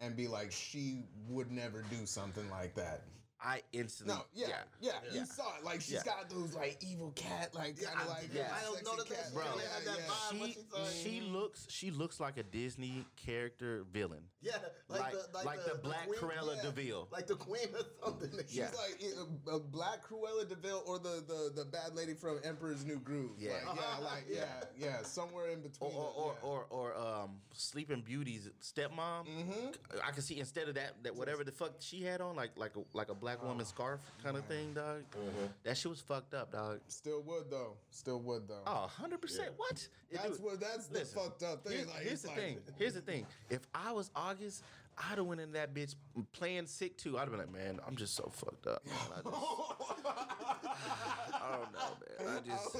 and be like, she would never do something like that? I instantly, No, yeah, yeah, yeah. you saw it. Like she's Yeah. got those like evil cat, like Yeah, kind of I- like yeah. I don't sexy know that cat, that's- Bro. They have that vibe. She, she she looks she looks like a Disney character villain. Yeah, like, Like- the like, like the Black queen, Cruella yeah, de Vil. like the queen or something. She's Yeah. like a, a black Cruella de Vil or the, the the bad lady from Emperor's New Groove. Yeah. like, yeah, like yeah, yeah, somewhere in Or between. or the- or, yeah. or, or um Sleeping Beauty's stepmom. Mm-hmm. I can see instead of that that whatever the fuck she had on, like like a like a black woman oh. scarf kind of thing, dog. Mm-hmm. That shit was fucked up, dog. Still would though. Still would though. Oh, 100%. What? It that's do- what. That's the fucked up thing. Here's, like, here's it's the like, thing. Here's the thing. If I was August, I'd have went in that bitch playing sick too. I'd have been like, man, I'm just so fucked up. man. I, just, I don't know, man. I just,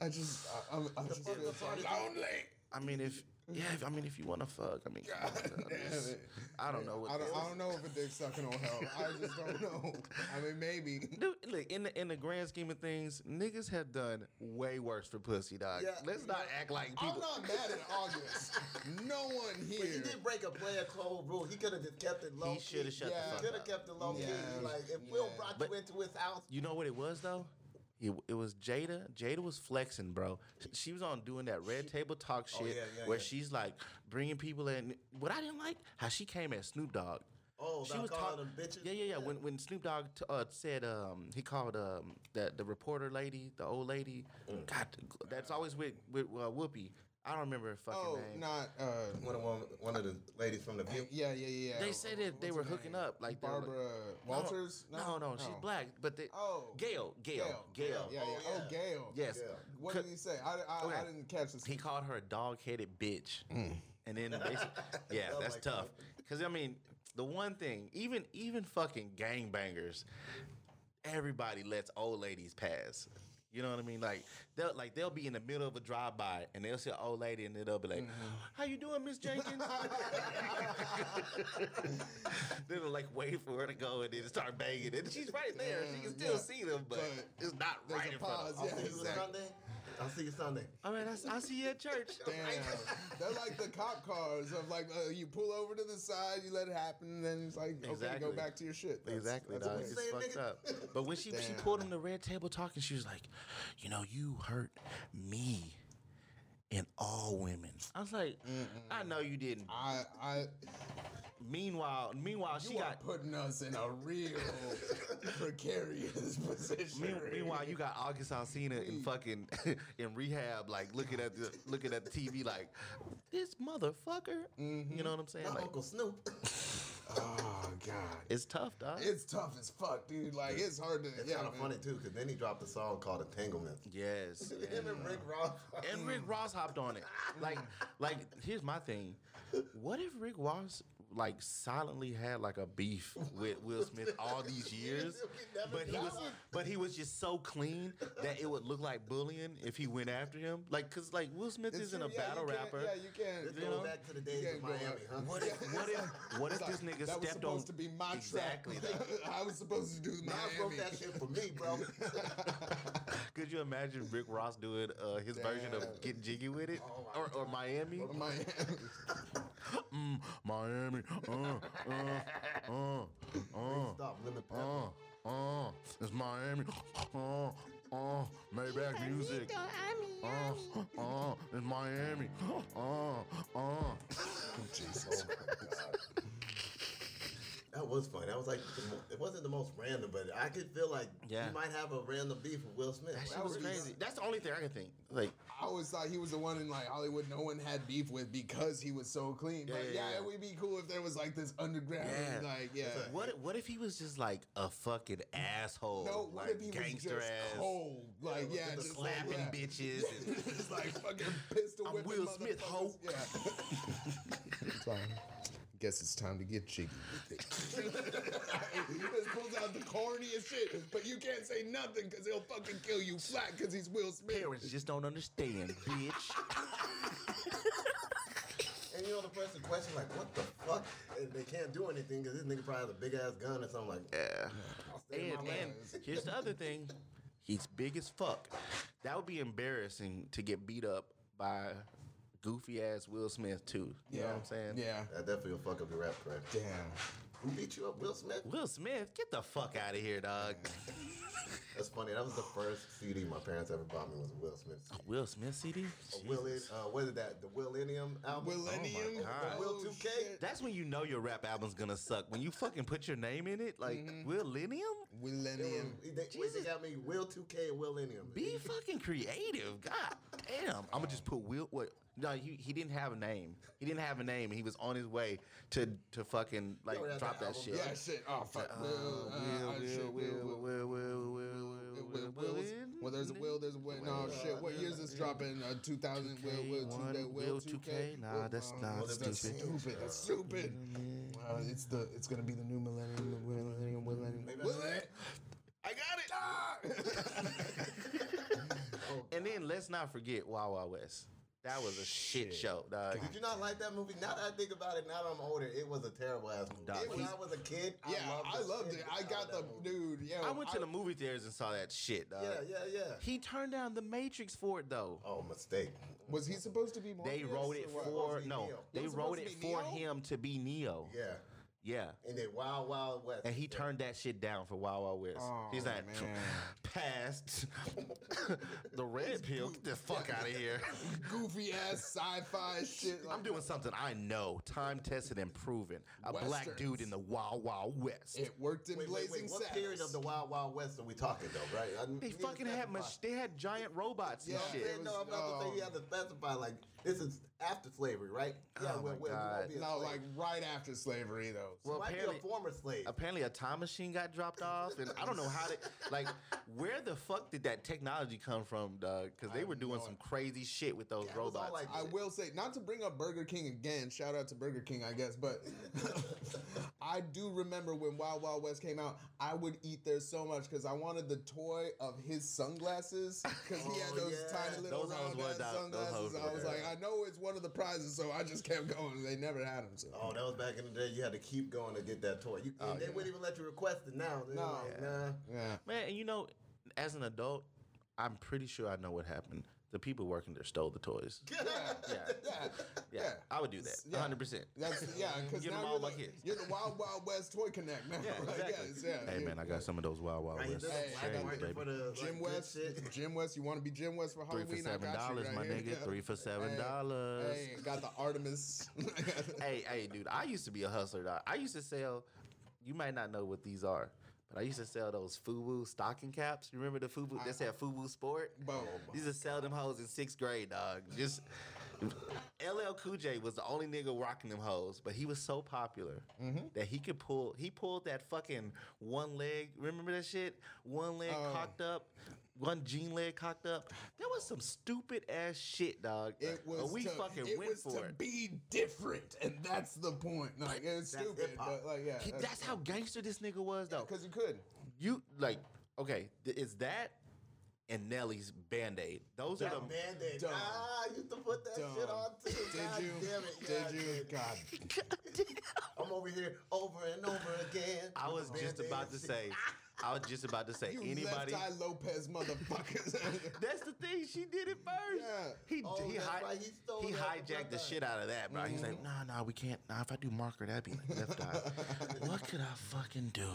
I just, I, I'm, I just feel so lonely. I mean, if yeah, if, I mean, if you want to fuck, I mean, come on. Damn Just- it. I don't know what. I don't, I don't know if a dick sucking will help. I just don't know. I mean, maybe. Dude, look in the in the grand scheme of things, niggas have done way worse for pussy, dog. Yeah. Let's not act like people. I'm people. not mad at August. No one here. But he did break a player code rule. He could have just kept it low. He shoulda shut the Yeah. fuck Could have kept it low Yeah. key. Like if Will brought But- you into his house, You know what it was though? It, it was Jada. Jada was flexing, bro. She was on doing that red table talk shit Oh, yeah, yeah, where yeah. she's like bringing people in. What I didn't like how she came at Snoop Dogg. Oh, she was calling them bitches? Yeah, yeah, yeah. Yeah. When when Snoop Dogg t- uh, said um he called um the the reporter lady, the old lady. Mm. God, that's always with with uh, Whoopi. I don't remember her fucking Oh, name. not. Uh, one of one, one of the ladies from the View. yeah, yeah, yeah. They said that they were hooking name? up, like they were like- Barbara Walters. No, no, she's black, but they. Oh. Gayle, Gayle, Gayle. Yeah, yeah. Oh, Oh. Gayle. Yes. Yeah. What did he say? I, I, Okay. I didn't catch this. He called her a dog-headed bitch, Mm. and then basically, yeah, Sound that's like tough. Because I mean, the one thing, even even fucking gangbangers, everybody lets old ladies pass. You know what I mean? Like they'll like they'll be in the middle of a drive by and they'll see an old lady and they'll be like, Mm-hmm. "How you doing, Miss Jenkins?" they'll like wait for her to go and then start banging, and she's right there. she can still Yeah. see them, but, But it's not right a in front of them. Yeah, exactly. I'll see you Sunday. All right, I, I'll see you at church. Damn. They're like the cop cars of like uh, you pull over to the side, you let it happen, and then it's like okay, Exactly. go back to your shit. That's- Exactly, that's dog. It's fucked nigga. up. But when she she pulled him the red table talking, she was like, "You know, you hurt me and all women." I was like, "I know you didn't." I, I, Meanwhile, meanwhile, she you are got. putting us in a real precarious position. mean- Meanwhile, you got August Alsina in fucking in rehab, like looking at the looking at the TV, like this motherfucker. You know what I'm saying? My Like, Uncle Snoop. oh god, it's tough, dog. it's tough as fuck, dude. Like it's hard to. It's yeah, kind of funny too, because then he dropped a song called "Entanglement." yes. Him and Rick Ross. And Rick Ross hopped on it. Like, like here's my thing. What if Rick Ross like silently had like a beef with Will Smith all these years, but he was but he was just so clean that it would look like bullying if he went after him. Like, cause like Will Smith isn't true, a yeah, battle rapper. Yeah, you can. Let's you go know? back to the days of Miami, huh? What if what if what if this nigga that was stepped supposed on to be my exactly. I was supposed to do Miami. wrote that shit for me, bro. Could you imagine Rick Ross doing uh, his version of Getting Jiggy with it, or, or Miami? Miami. Mm, Miami, uh, uh, uh, uh. Stop, limit pepper. Uh, uh, it's Miami. Uh, uh, Maybach music. Uh, uh, it's Miami. Uh, uh. Jesus. That was funny. That was like it wasn't the most random, but I could feel like Yeah. you might have a random beef with Will Smith. That shit was crazy. That's the only thing I can think. Like, I always thought he was the one in like Hollywood no one had beef with because he was so clean. Yeah, but yeah, yeah, yeah. it would be cool if there was like this underground, Yeah. like yeah. what? if- What if he was just like a fucking asshole? No, what like if he was gangster just ass, cold? Like Yeah, yeah, just slapping like, yeah. bitches? And, just like fucking pistol I'm whipping Will Smith, ho. motherfuckers. Yeah. it's. Guess it's time to get jiggy with it. he just pulls out the corniest shit, but you can't say nothing because he'll fucking kill you flat because he's Will Smith. parents just don't understand, bitch. And you know the person question like, "What the fuck?" And they can't do anything because this nigga probably has a big ass gun or something like. Yeah. I'll stay in And, my and here's the other thing. He's big as fuck. That would be embarrassing to get beat up by goofy ass Will Smith too. You know what I'm saying? Yeah. That definitely will fuck up your rap career. Damn. Who beat you up, Will Smith? Will Smith, get the fuck out of here, dog. That's funny. That was the first CD my parents ever bought me was a Will Smith. CD. Will Smith CD? A Will, Jesus. uh, what is that? The Willennium album. Millennium. God. The Will 2K? shit. That's when you know your rap album's gonna suck. When you fucking put your name in it, like Mm-hmm. Millennium? Millennium. They, they, Jesus. they got me Will 2K and Willennium. Be fucking creative. God damn. I'm gonna just put Will. What? No, he, he didn't have a name. He didn't have a name, and he was on his way to to fucking like already had drop that that shit. Yeah, shit. Oh, fuck. Uh, Will, uh, Will, uh, shit, Will, Will, Will, Will, Will, Will, Will, Will, Will's- Well, there's a will, there's a will. No, shit. What year is this dropping? Uh, 2000. Will, Will, 2K1, 2K. Will 2K? Nah, Will- that's uh, not well, that's stupid. stupid. That's stupid. Uh, it's the. It's gonna be the new millennium. The millennium. Millennium. Maybe Will that's it? I got it. Oh, and then let's not forget Wild Wild West. That was a shit, show, dog. Did you not like that movie? Now that I think about it, now that I'm older, it was a terrible ass movie. Dog, when I was a kid, Yeah, I I loved, loved it. I got the movie. dude. Yeah, I went to the movie theaters and saw that shit, dog. Yeah, yeah, yeah. He turned down The Matrix for it though. Oh, mistake. Was he supposed to be more? They wrote it for supposed to be no. Neo. They wrote it for Neo? him to be Neo. Yeah. Yeah. And then Wild Wild West. And he turned that shit down for Wild Wild West. Oh, He's like, man. past the red pill. Get the fuck out of here. goofy ass sci-fi shit. I'm doing something I know, time tested and proven. A black dude in the Wild Wild West. It worked in Wait, wait, Blazing wait. What Saddles. period of the Wild Wild West are we talking though, right? I they fucking had specify. mach- they had giant robots Yeah, and shit. saying, no, I'm about to say um, you have to specify like This is after slavery, right? Oh yeah, Oh, my we God. won't be a No, slave. like right after slavery though. So Well, might be apparently- a former slave. Apparently, a time machine got dropped off, and I don't know how to like. Where the fuck did that technology come from, dog? Because they have were doing no some crazy shit with those Yeah, it was all robots. like- I will say, not to bring up Burger King again, shout out to Burger King, I guess, but I do remember when Wild Wild West came out, I would eat there so much because I wanted the toy of his sunglasses because he had Oh, those yeah. tiny little Those hoes round was ass out- those sunglasses. I was like, I know it's one of the prizes, so I just kept going. They never had them. So. Oh, that was back in the day. You had to keep going to get that toy. You, oh, and they wouldn't even let you request it now. They're No. like, nah. Yeah. Man, and you know, as an adult, I'm pretty sure I know what happened. The people working there stole the toys. Yeah. Yeah, Yeah. yeah, I would do that. Yeah. 100. percent That's yeah, because Get 'em now all you're, my like, kids. you're the Wild Wild West Toy Connect now. Yeah, Like, exactly. yes, yeah, Hey yeah. man, I got some of those Wild Wild West this Hey, is I got market baby. for the like, Jim West. Jim West, you want to be Jim West for Three Halloween? for seven I got you dollars, right my here. nigga. Yeah. Three for seven Hey, dollars. Hey, got the Artemus. hey, hey, dude, I used to be a hustler. Dog. I used to sell. You might not know what these are, but I used to sell those FUBU stocking caps. You remember the FUBU? They said FUBU Sport. Boom. Used to sell them hoes in sixth grade, dog. Just LL Cool J was the only nigga rocking them hoes, but he was so popular Mm-hmm. that he could pull. He pulled that fucking one leg. Remember that shit? One leg Oh. cocked up. One jean leg cocked up. There was some stupid ass shit, dog. It But was we to, fucking it went was for to it. be different, and that's the point. Like it's stupid, hip-hop. but like yeah, He- that's how gangster this nigga was, though. because you could. you like okay, th- it's that and Nelly's Band Aid. Those are the Band-Aid. Dumb. Ah, I used to put that Dumb. shit on too. Did God you? damn it. Did you? God. I'm over here over and over again. I was just Band-Aid about to say. I was just about to say You anybody. left Lopes motherfuckers. That's the thing. She did it first. Yeah. He Oh, he, hi- right, he he hijacked the shit out of that, bro. He's like, nah, nah, we can't. Nah, if I do marker, that'd be like left eye. what could I fucking do?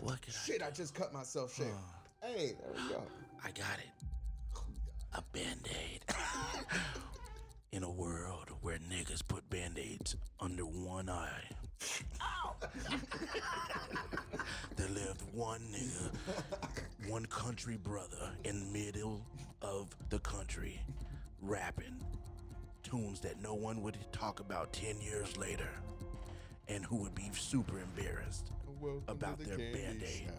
What could I? Shit, I just cut myself shit. Hey, there we go. I? Got it. A band aid. In a world where niggas put band aids under one eye. there lived one nigga, one country brother in the middle of the country, rapping tunes that no one would talk about 10 years later, and who would be super embarrassed Welcome about the their band aid.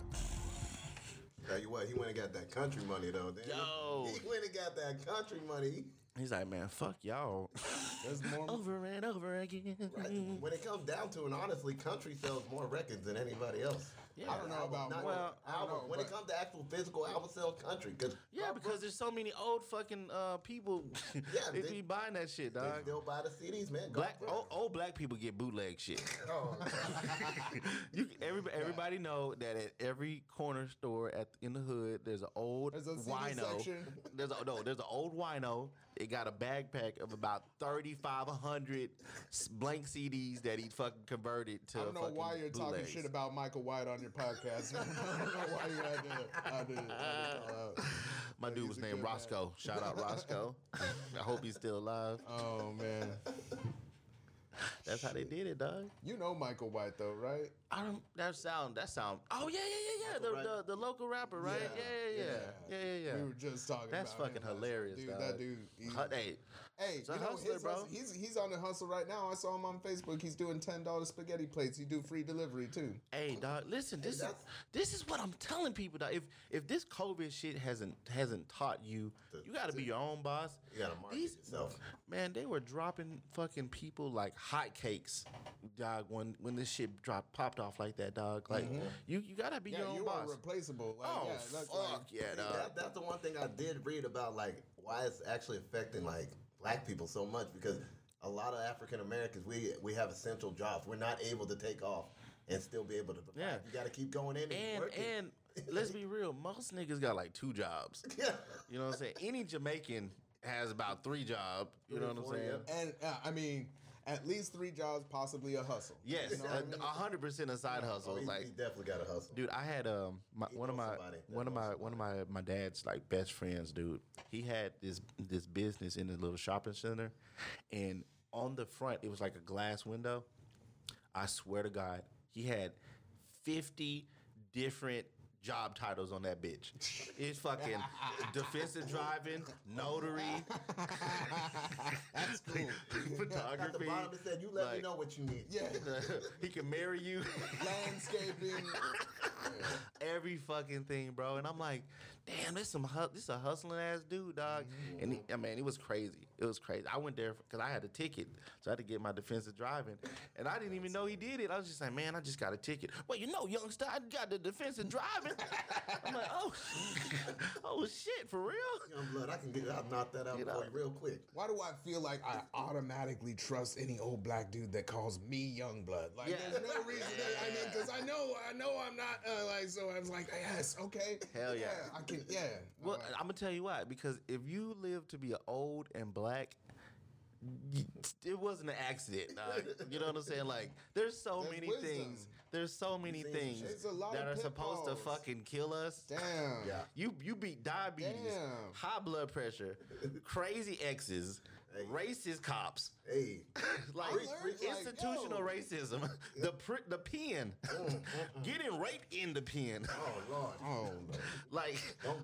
Tell you what, he went and got that country money though. Yo. He went and got that country money. He's like, man, fuck y'all. There's more. over and over again. Right? When it comes down to it, honestly, country sells more records than anybody else. Yeah. I don't know Album, about not. Well, album. know, when it comes to actual physical album sales, country. Cause Yeah, because there's so many old fucking uh, people. Yeah, they, they- be buying that shit, dog. they dog. still buy the CDs, man. Black Go for old, old black people get bootleg shit. Oh, you, everybody, everybody know that at every corner store at in the hood, there's an old There's a wino. section. There's a no, there's an old wino. It got a backpack of about thirty five hundred blank CDs that he fucking converted to. I don't know why you're talking shit about Michael White on your podcast. I don't know why you had to. I did. I did. My dude was named good man. Roscoe. Shout out Roscoe. I hope he's still alive. Oh man, That's how they did it, dog. you know Michael White though, right? I don't. That sound. That sound. Oh yeah, yeah, yeah, yeah. The, the, the local rapper, right? Yeah, yeah, yeah, yeah, yeah. yeah, yeah. We were just talking. That's fucking him hilarious, night. dog. dude. That dude. he- Hey, Hey, a you know, hustler, his bro. he's he's on the hustle right now. I saw him on Facebook. He's doing ten dollars spaghetti plates. He do free delivery too. hey, dog. Listen, this is this is what I'm telling people. Dog. If if this COVID shit hasn't hasn't taught you, you got to be your own boss. you gotta market These- yourself. Man, they were dropping fucking people like hotcakes, dog. When when this shit dropped popped off like that, dog. Like mm-hmm. you you gotta be Yeah, your own you boss. are replaceable. Like, oh yeah, fuck like, yeah, dog. that, that's the one thing I did read about, like why it's actually affecting like black people so much because a lot of African Americans we we have essential jobs. We're not able to take off and still be able to provide. Yeah. You got to keep going in and, and working. and let's be real, most niggas got like two jobs. yeah. You know what I'm saying? Any Jamaican has about three jobs. You know what I'm saying? and uh, I mean, at least three jobs, possibly a hustle. Yes, You know what mean? a hundred percent a side hustle. Oh, he, like, he definitely got a hustle. dude, I had um my, one of my one of my one of my my dad's like best friends, dude. He had this this business in a little shopping center, and on the front it was like a glass window. I swear to God, he had fifty different job titles on that bitch. It's fucking defensive driving, notary, That's cool. At the photography. bottom it said, "You let me like- know what you need." Yeah, he can marry you. landscaping. every fucking thing, bro. And I'm like, damn, this some hu- this a hustling ass dude, dog. And he, I mean, it was crazy. It was crazy. I went there because I had a ticket, so I had to get my defensive driving, and I didn't even know he did it. I was just like, man, I just got a ticket. Well, you know, youngster, I got the defensive driving. I'm like, oh, oh shit, for real? Young blood, I can get. I'll knock that out for you real quick. Why do I feel like I automatically trust any old black dude that calls me young blood? Like, Yeah. there's no reason. That, I mean, because I know, I know, I'm not uh, like. So I was like, yes, okay, Hell yeah. I can, yeah. Well, Alright. I'm gonna tell you why. Because if you live to be old and black, it wasn't an accident. you know what I'm saying? Like, there's so many wisdom. things. There's so many things shit. There's a lot that are supposed to fucking kill us. Damn. Yeah. You you beat diabetes, Damn. high blood pressure, crazy exes, Hey. racist cops, Hey, like learned, like, institutional yo. racism, the pr- the pen, mm, mm, mm. getting raped in the pen, oh lord. Oh, like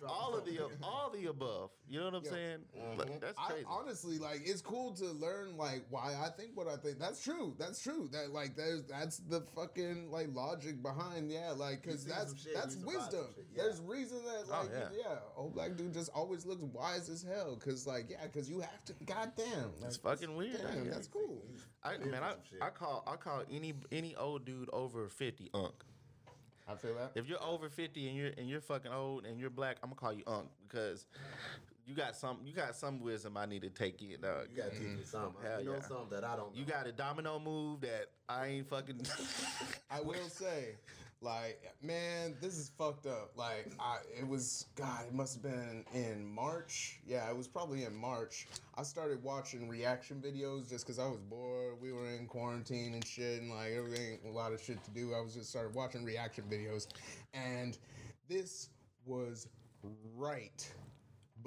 all of the all the above. You know what I'm Yo. saying? Mm-hmm. Like, that's I honestly like it's cool to learn like why I think what I think. That's true. That's true. That like there's that's the fucking like logic behind yeah like because that's shit, that's wisdom. yeah. There's reason that oh, like yeah. yeah. old black dude just always looks wise as hell because like yeah because you have to goddamn like, It's fucking weird. damn, yeah. that's cool. I, man, I. I call I call any any old dude over fifty unk. I feel that. If you're over fifty and you're and you're fucking old and you're black, I'm gonna call you unk because you got some you got some wisdom I need to take in, dog. You gotta teach me mm-hmm. something. Hell you know yeah. something that I don't. Know. You got a domino move that I ain't fucking. I will say, like, man, this is fucked up. Like, I it was God, it must have been in March. Yeah, it was probably in March. I started watching reaction videos just because I was bored. We were in quarantine and shit, and like everything, a lot of shit to do. I was just started watching reaction videos, and this was right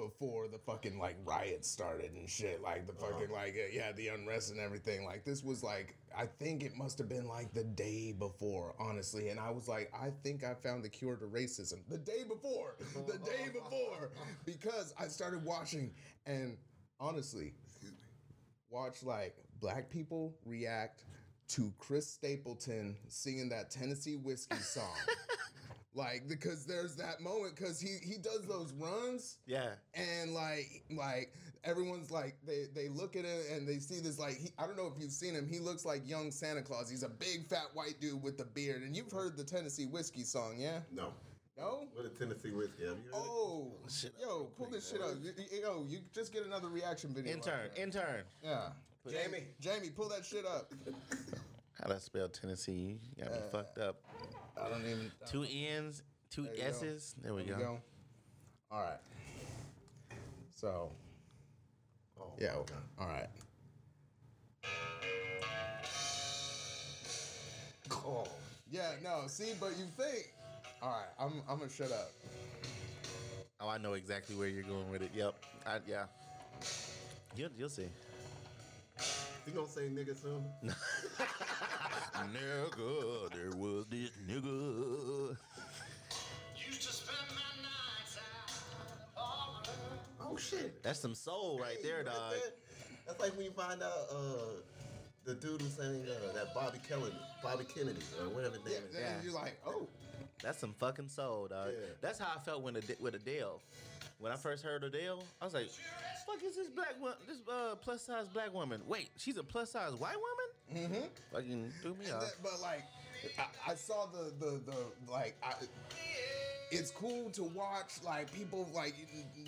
before the fucking like riots started and shit like the fucking like uh, yeah the unrest and everything. Like this was like i think it must have been like the day before honestly. And i was like i think i found the cure to racism the day before the day before because i started watching and honestly watch like black people react to chris stapleton singing that tennessee whiskey song like because there's that moment because he he does those runs yeah, and like like everyone's like they they look at it and they see this like he, I don't know if you've seen him. He looks like young Santa Claus. He's a big fat white dude with the beard. And you've heard the Tennessee whiskey song, yeah? No. No. What a Tennessee whiskey? Have you heard? Oh, Shit. yo, pull this shit up. You- you- Yo, you just get another reaction video. intern, out there. intern. Yeah. Jamie. Jamie, pull that shit up. How to spell Tennessee? You got me uh, fucked up. I don't even. Two N's, two There go. S's. There we There go. we go. All right. So, Oh, yeah. All right. Oh, Yeah, no, see, but you think. All right, I'm, I'm gonna shut up. Oh, I know exactly where you're going with it. Yep. I, yeah. You'll, you'll see. you gonna say nigga soon? nigga, there was this nigga. Used to spend my nights out all alone. Oh shit. That's some soul right Hey, there, you dog. that? That's like when you find out uh, the dude who sang uh, that Bobby Kennedy, Bobby Kennedy, or whatever his Yeah, name is. then Yeah. you're like, oh, That's some fucking soul, dog. Yeah. That's how I felt when Ade- with Adele. When I first heard Adele, I was like, "Fuck is this black wo- this uh, plus size black woman? Wait, she's a plus size white woman? Mm-hmm. Fucking threw me off. that, but like, I, I saw the the the like. I, it's cool to watch like people like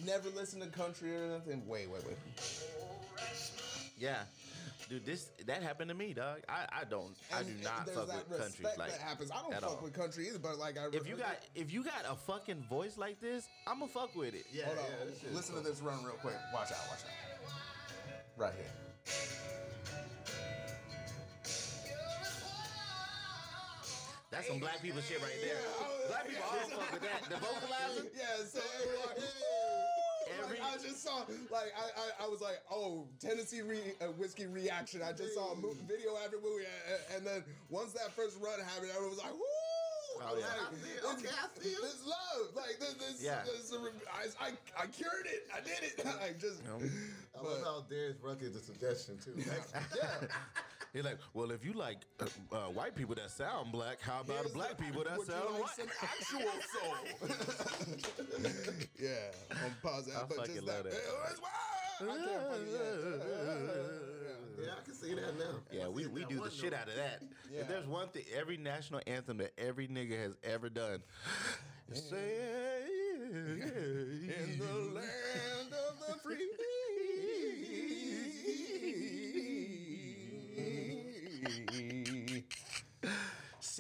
never listen to country or nothing. Wait, wait, wait. Yeah, dude, this that happened to me, dog. I, I don't I do not fuck that with country like that happens. I don't fuck all. with country either, but like I. If you got if you got a fucking voice like this, I'ma fuck with it. Yeah, Hold yeah. This shit is listen to this run real quick. Watch out, watch out. Right here. That's some black people shit right there. Yeah, Black people all fuck with that. The vocalizer. Yeah, so. Every- like, I just saw, like, I, I, I was like, oh, Tennessee re, uh, whiskey reaction. I just saw a mo- video after movie, and, and then once that first run happened, everyone was like, woo! Oh, yeah. I see it. Okay, I see it. This love, like this, this, Yeah. this I, I, I cured it. I did it. I just, I love how Darius Rucker is a suggestion too. yeah. He's like, well, if you like uh, uh, white people that sound black, how about Here's black the- people that sound like white? some actual soul. yeah, I'm positive. that, I but fucking just love that. that. I can't fucking, yeah. yeah, I can see that now. Yeah, we, we do the shit out of that. Yeah. If there's one thing, every national anthem that every nigga has ever done, say In the land of the free.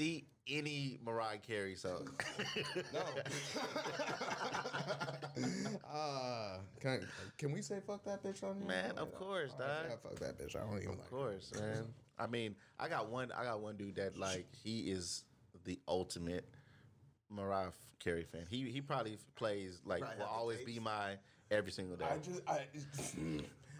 See any Mariah Carey song. No. uh, can, can we say fuck that bitch on here? Man, of course, Oh, dog. yeah, fuck that bitch. I don't even like Of course, man. I mean, I got one. I got one dude that like he is the ultimate Mariah Carey fan. He he probably plays like Right, will always tapes. be my every single day. I just I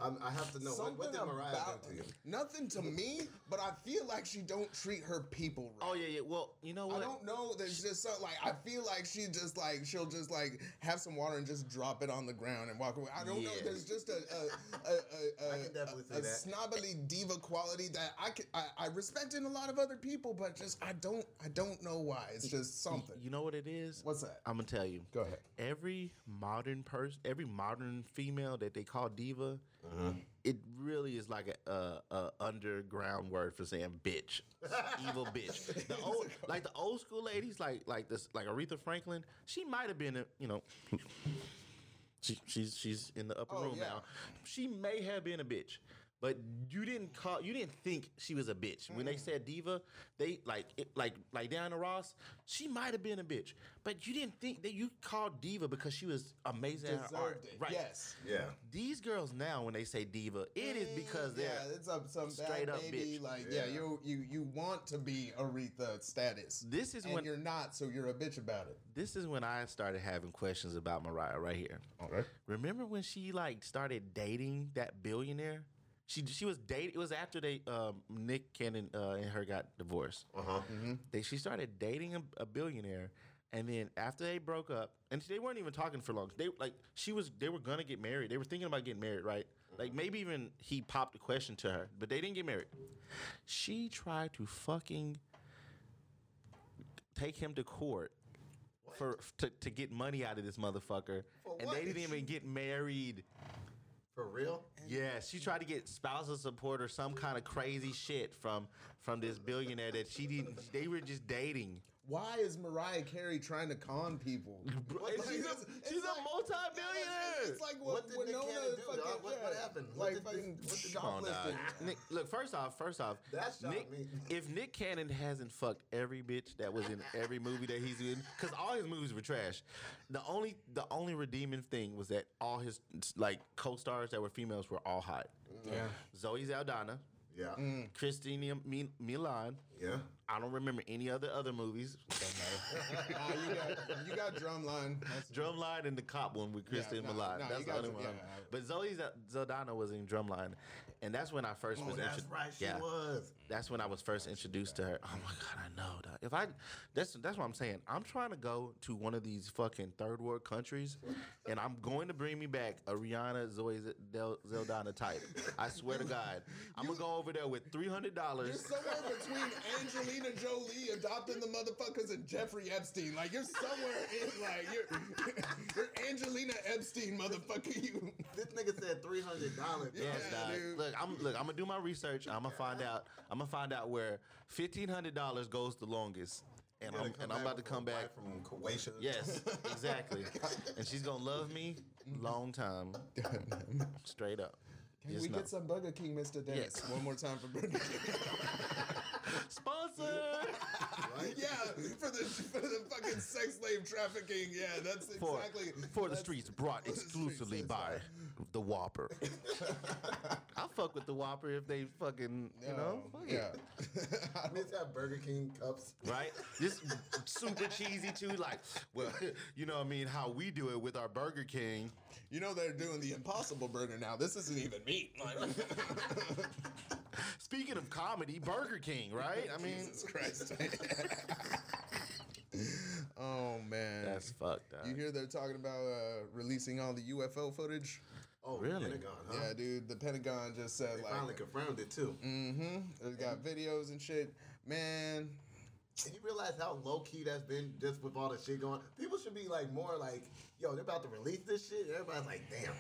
I'm, I have to know what, something what did Mariah about do to you? nothing to me, but I feel like she don't treat her people right. oh yeah, yeah. Well, you know what? I don't know. There's just so like I feel like she just like she'll just like have some water and just drop it on the ground and walk away. I don't know. There's just a a, a, a, a, I can definitely a, say that. snobbily diva quality that I, can, I I respect in a lot of other people, but just I don't I don't know why. It's just something. You know what it is? What's that? I'm gonna tell you. Go ahead. Every modern person, every modern female that they call diva, Uh-huh. it really is like a, a, a underground word for saying bitch, evil bitch. The old, like the old school ladies, like like this, like Aretha Franklin. She might have been, a, you know. She, she's she's in the upper Oh, room yeah. now. She may have been a bitch, but you didn't call you didn't think she was a bitch when Mm. they said diva. They like it, like like Diana Ross. She might have been a bitch, but you didn't think that you called diva because she was amazing at her art. Deserved it. Right? Yes. Yeah. These girls now, when they say diva, it is because they're yeah, it's a, some straight bad up baby. bitch. Like yeah. Yeah. you you you want to be Aretha status. This is and when- you're not, so you're a bitch about it. this is when I started having questions about Mariah right here. Okay. Remember when she like started dating that billionaire? She she was dating. It was after they um, Nick Cannon uh, and her got divorced. Uh huh. They she started dating a, a billionaire, and then after they broke up, and they weren't even talking for long. They like she was they were gonna get married. They were thinking about getting married, right? Like maybe even he popped a question to her, but they didn't get married. She tried to fucking take him to court. For to, to get money out of this motherfucker, and they didn't even get married. For real? Yeah, she tried to get spousal support or some kind of crazy shit from from this billionaire that she didn't. They were just dating. Why is Mariah Carey trying to con people? Bro, and she's a, It's- it's she's a multi-billionaire. It's like What what, did what Nick Winona Cannon do, fucking? What- what yeah, happened? What did fucking what did- Come on, dog. Nick, look, first off, first off, That Nick, if Nick Cannon hasn't fucked every bitch that was in every movie that he's in, because all his movies were trash. The only the only redeeming thing was that all his like co-stars that were females were all hot. Yeah. Zoe Saldana, Yeah. Mm. Christina Mi- Milian. Yeah. I don't remember any other other movies. Nah, you got you got drumline. That's- Drumline and the cop one with Kristen nah, Milian. nah, that's the got only one. yeah. But Zoe Z- Zaldana was in Drumline, and that's when I first oh, was. Oh, that's intro- right. She yeah, was. that's when I was first introduced to her. Oh my god, I know. Dog. If I, that's that's what I'm saying. I'm trying to go to one of these fucking third world countries, and I'm going to bring me back a Rihanna Zoe Z- Del- Zeldana type. I swear to God, I'm gonna go over there with three hundred dollars. You're dollars. somewhere between Angelina Jolie adopting the motherfuckers and Jeffrey Epstein. Like you're somewhere in like you're you're Angelina Epstein, motherfucker. You. This nigga said three hundred dollars. Yes, Yeah, dog. dude. Look, I'm look. I'm gonna do my research. I'm gonna find out. I'm gonna find out where fifteen hundred dollars goes the longest, and I'm and I'm about to come back. from Croatia. Yes, exactly. and she's gonna love me long time, straight up. Can Just we know. get some Burger King, Mr. Dennis? Yes. One more time for Burger King. sponsor yeah, for the for the fucking sex slave trafficking. Yeah, that's for exactly for the that's- streets brought for the streets, exclusively by right. the Whopper. I fuck with the Whopper if they fucking you know fuck it. yeah. Let's have Burger King cups. right? Just super cheesy too. Like, well, you know, what I mean, how we do it with our Burger King. You know they're doing the Impossible Burger now. This isn't even meat. Like, Speaking of comedy, Burger King, right? I mean, Jesus Christ. as fuck, dog. You hear they're talking about uh, releasing all the UFO footage? Oh, Really? Pentagon, huh? Yeah, dude. The Pentagon just said They like, finally confirmed it too. mm-hmm. They got videos and shit. Man, And you realize how low key that's been just with all the shit going. People should be like more like, yo, they're about to release this shit. Everybody's like, damn,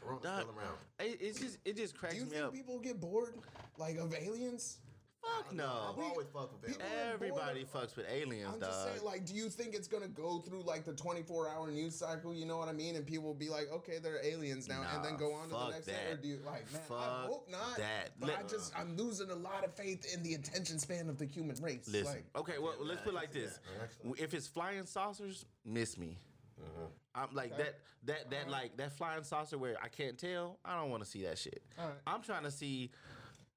Corona's Dog, still around. it, it's just it just cracks do you me think up. people get bored like of aliens? Fuck no. I've always fucked with people- them. Everybody fucks with aliens, I'm dog. just saying, like, do you think it's gonna go through like the 24 hour news cycle? You know what I mean? And people will be like, okay, they're aliens now, and then go on to the fuck next thing. Or that. do you like, man, I Fuck hope not. that. But I Let- just, I'm losing a lot of faith in the attention span of the human race. Listen, Like, okay, well, let's put it like this: actually. if it's flying saucers, miss me. Mm-hmm. I'm like Okay. that, that, that, like that flying saucer where I can't tell. I don't want to see that shit. Alright. I'm trying to see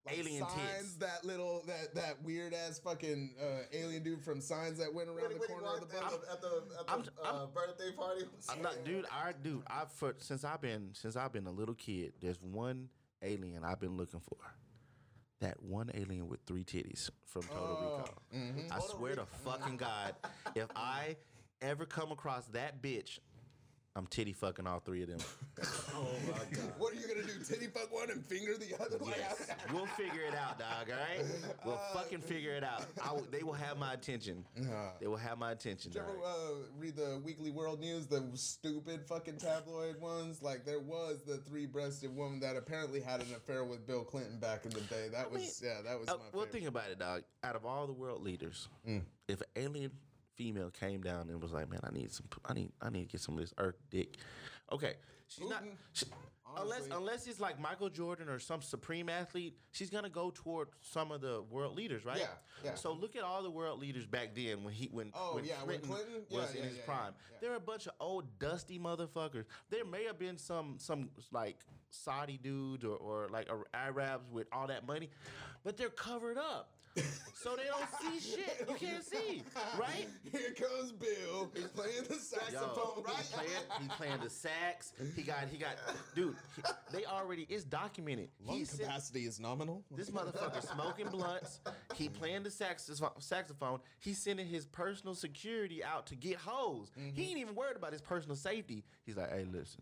like alien signs, tits. that little, that that weird ass fucking uh, alien dude from Signs that went around When, the when corner of the walked in bus. at the, at the, I'm- uh, I'm- birthday party. I'm not, dude. I, dude. I for since I've been since I've been a little kid. There's one alien I've been looking for. That one alien with three titties from Total Oh, Recall. mm-hmm. I Total swear to fucking God, if I ever come across that bitch, I'm titty fucking all three of them. Oh my god. What are you gonna do? Titty fuck one and finger the other? Like, Yes, we'll figure it out, dog. All right, we'll fucking figure it out. I they will have my attention. They will have my attention. Did you dog. ever uh, read the Weekly World News, the stupid fucking tabloid ones? Like there was the three-breasted woman that apparently had an affair with Bill Clinton back in the day. That was mean, yeah, that was Uh, my well, favorite. think about it, dog. Out of all the world leaders, if an alien female came down and was like, "Man, I need some, I need, I need to get some of this Earth dick," okay, she's not. Mm-hmm. She, unless, unless it's like Michael Jordan or some supreme athlete, she's gonna go toward some of the world leaders, right? Yeah, yeah. So look at all the world leaders back then when he, when, Oh, when yeah, when Clinton, Clinton? Yeah, was yeah, in his yeah, yeah, prime. There are a bunch of old dusty motherfuckers. There may have been some, some like Saudi dudes or, or like Arabs with all that money, but they're covered up. So they don't see shit. You can't see, right? Here comes Bill. He's playing the Yo, saxophone. he's playing, he's playing the sax. He got, he got, dude. he- they already, it's documented. Lung He capacity is nominal. this motherfucker smoking blunts. He playing the saxoph- saxophone. He's sending his personal security out to get hoes. He mm-hmm. ain't even worried about his personal safety. He's like, hey, listen,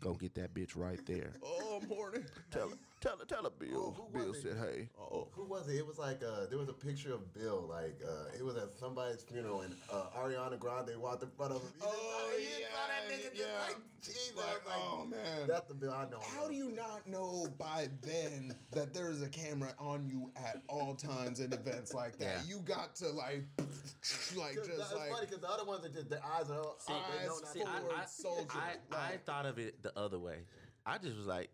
go get that bitch right there. Oh, morning. Tell her, tell her, tell her, Bill. who Bill was it? said, hey. Oh, Who was it? It was like uh, there was a picture of Bill, like uh, it was at somebody's funeral, and uh, Ariana Grande walked in front of him. He just- Oh, he just saw that yeah, just yeah. like, Jesus, Like, like, oh, man. that's the Bill I know. How do you not know by then that there is a camera on you at all times in events like that? Yeah. You got to like, like just that's like. funny because the other ones are just the eyes are. See, they know eyes not full. to- Forward soldier, I, I thought of it the other way. I just was like,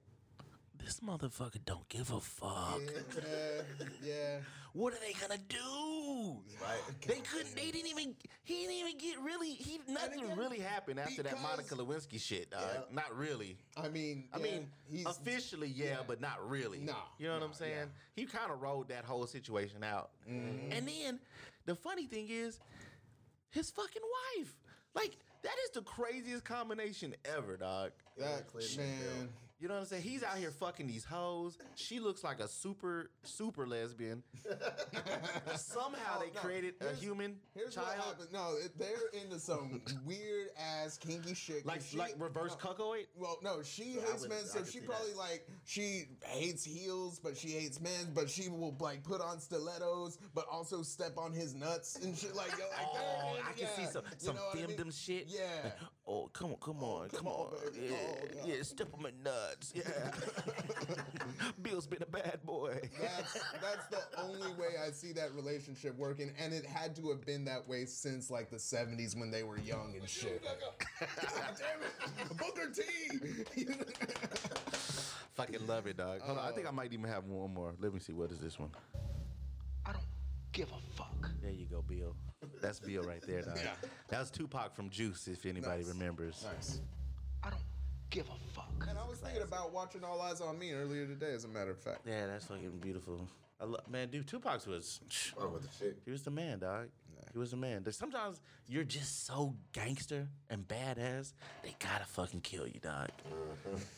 this motherfucker don't give a fuck. yeah, yeah. What are they gonna do? Right. They couldn't. They didn't even. He didn't even get really. He nothing again, really happened after that Monica Lewinsky shit. dog. Yeah. Not really. I mean, I yeah, mean, he's officially, yeah, yeah. but not really. No, you know what I'm saying? He kind of rolled that whole situation out. Mm-hmm. And then the funny thing is, his fucking wife. Like that is the craziest combination ever, dog. Clinton, man. You know what I'm saying? He's out here fucking these hoes. She looks like a super, super lesbian. Somehow Oh, they no. created a Here's- human Here's child. what happened. No, it, they're into some weird ass kinky shit. 'cause Like, she- like reverse no, cuckoid? Well, no, she I hates would- men, I so could she see probably that. like she hates heels, but she hates men. But she will like put on stilettos, but also step on his nuts and shit like. yo, like Oh, I can see some some know what I mean? femdom shit. Yeah. Oh, come on, come oh, on, come, on, on. baby. Yeah, Oh, God. yeah, step on my nuts. Yeah. Bill's been a bad boy. That's that's the only way I see that relationship working, and it had to have been that way since like the '70s when they were young and shit. God damn it, Booker T. Fucking love it, dog. Hold on, I think I might even have one more. Let me see. What is this one? I don't give a fuck. There you go, Bill. That's Bill right there, dog. Yeah. That was Tupac from Juice, if anybody Nice. remembers. nice. I don't give a fuck. And I was thinking about watching All Eyez on Me earlier today, as a matter of fact. Yeah, that's fucking beautiful. I lo- man, dude, Tupac's was. Oh, with the shit. He was the man, dog. He was the man. Sometimes you're just so gangster and badass, they gotta fucking kill you, dog.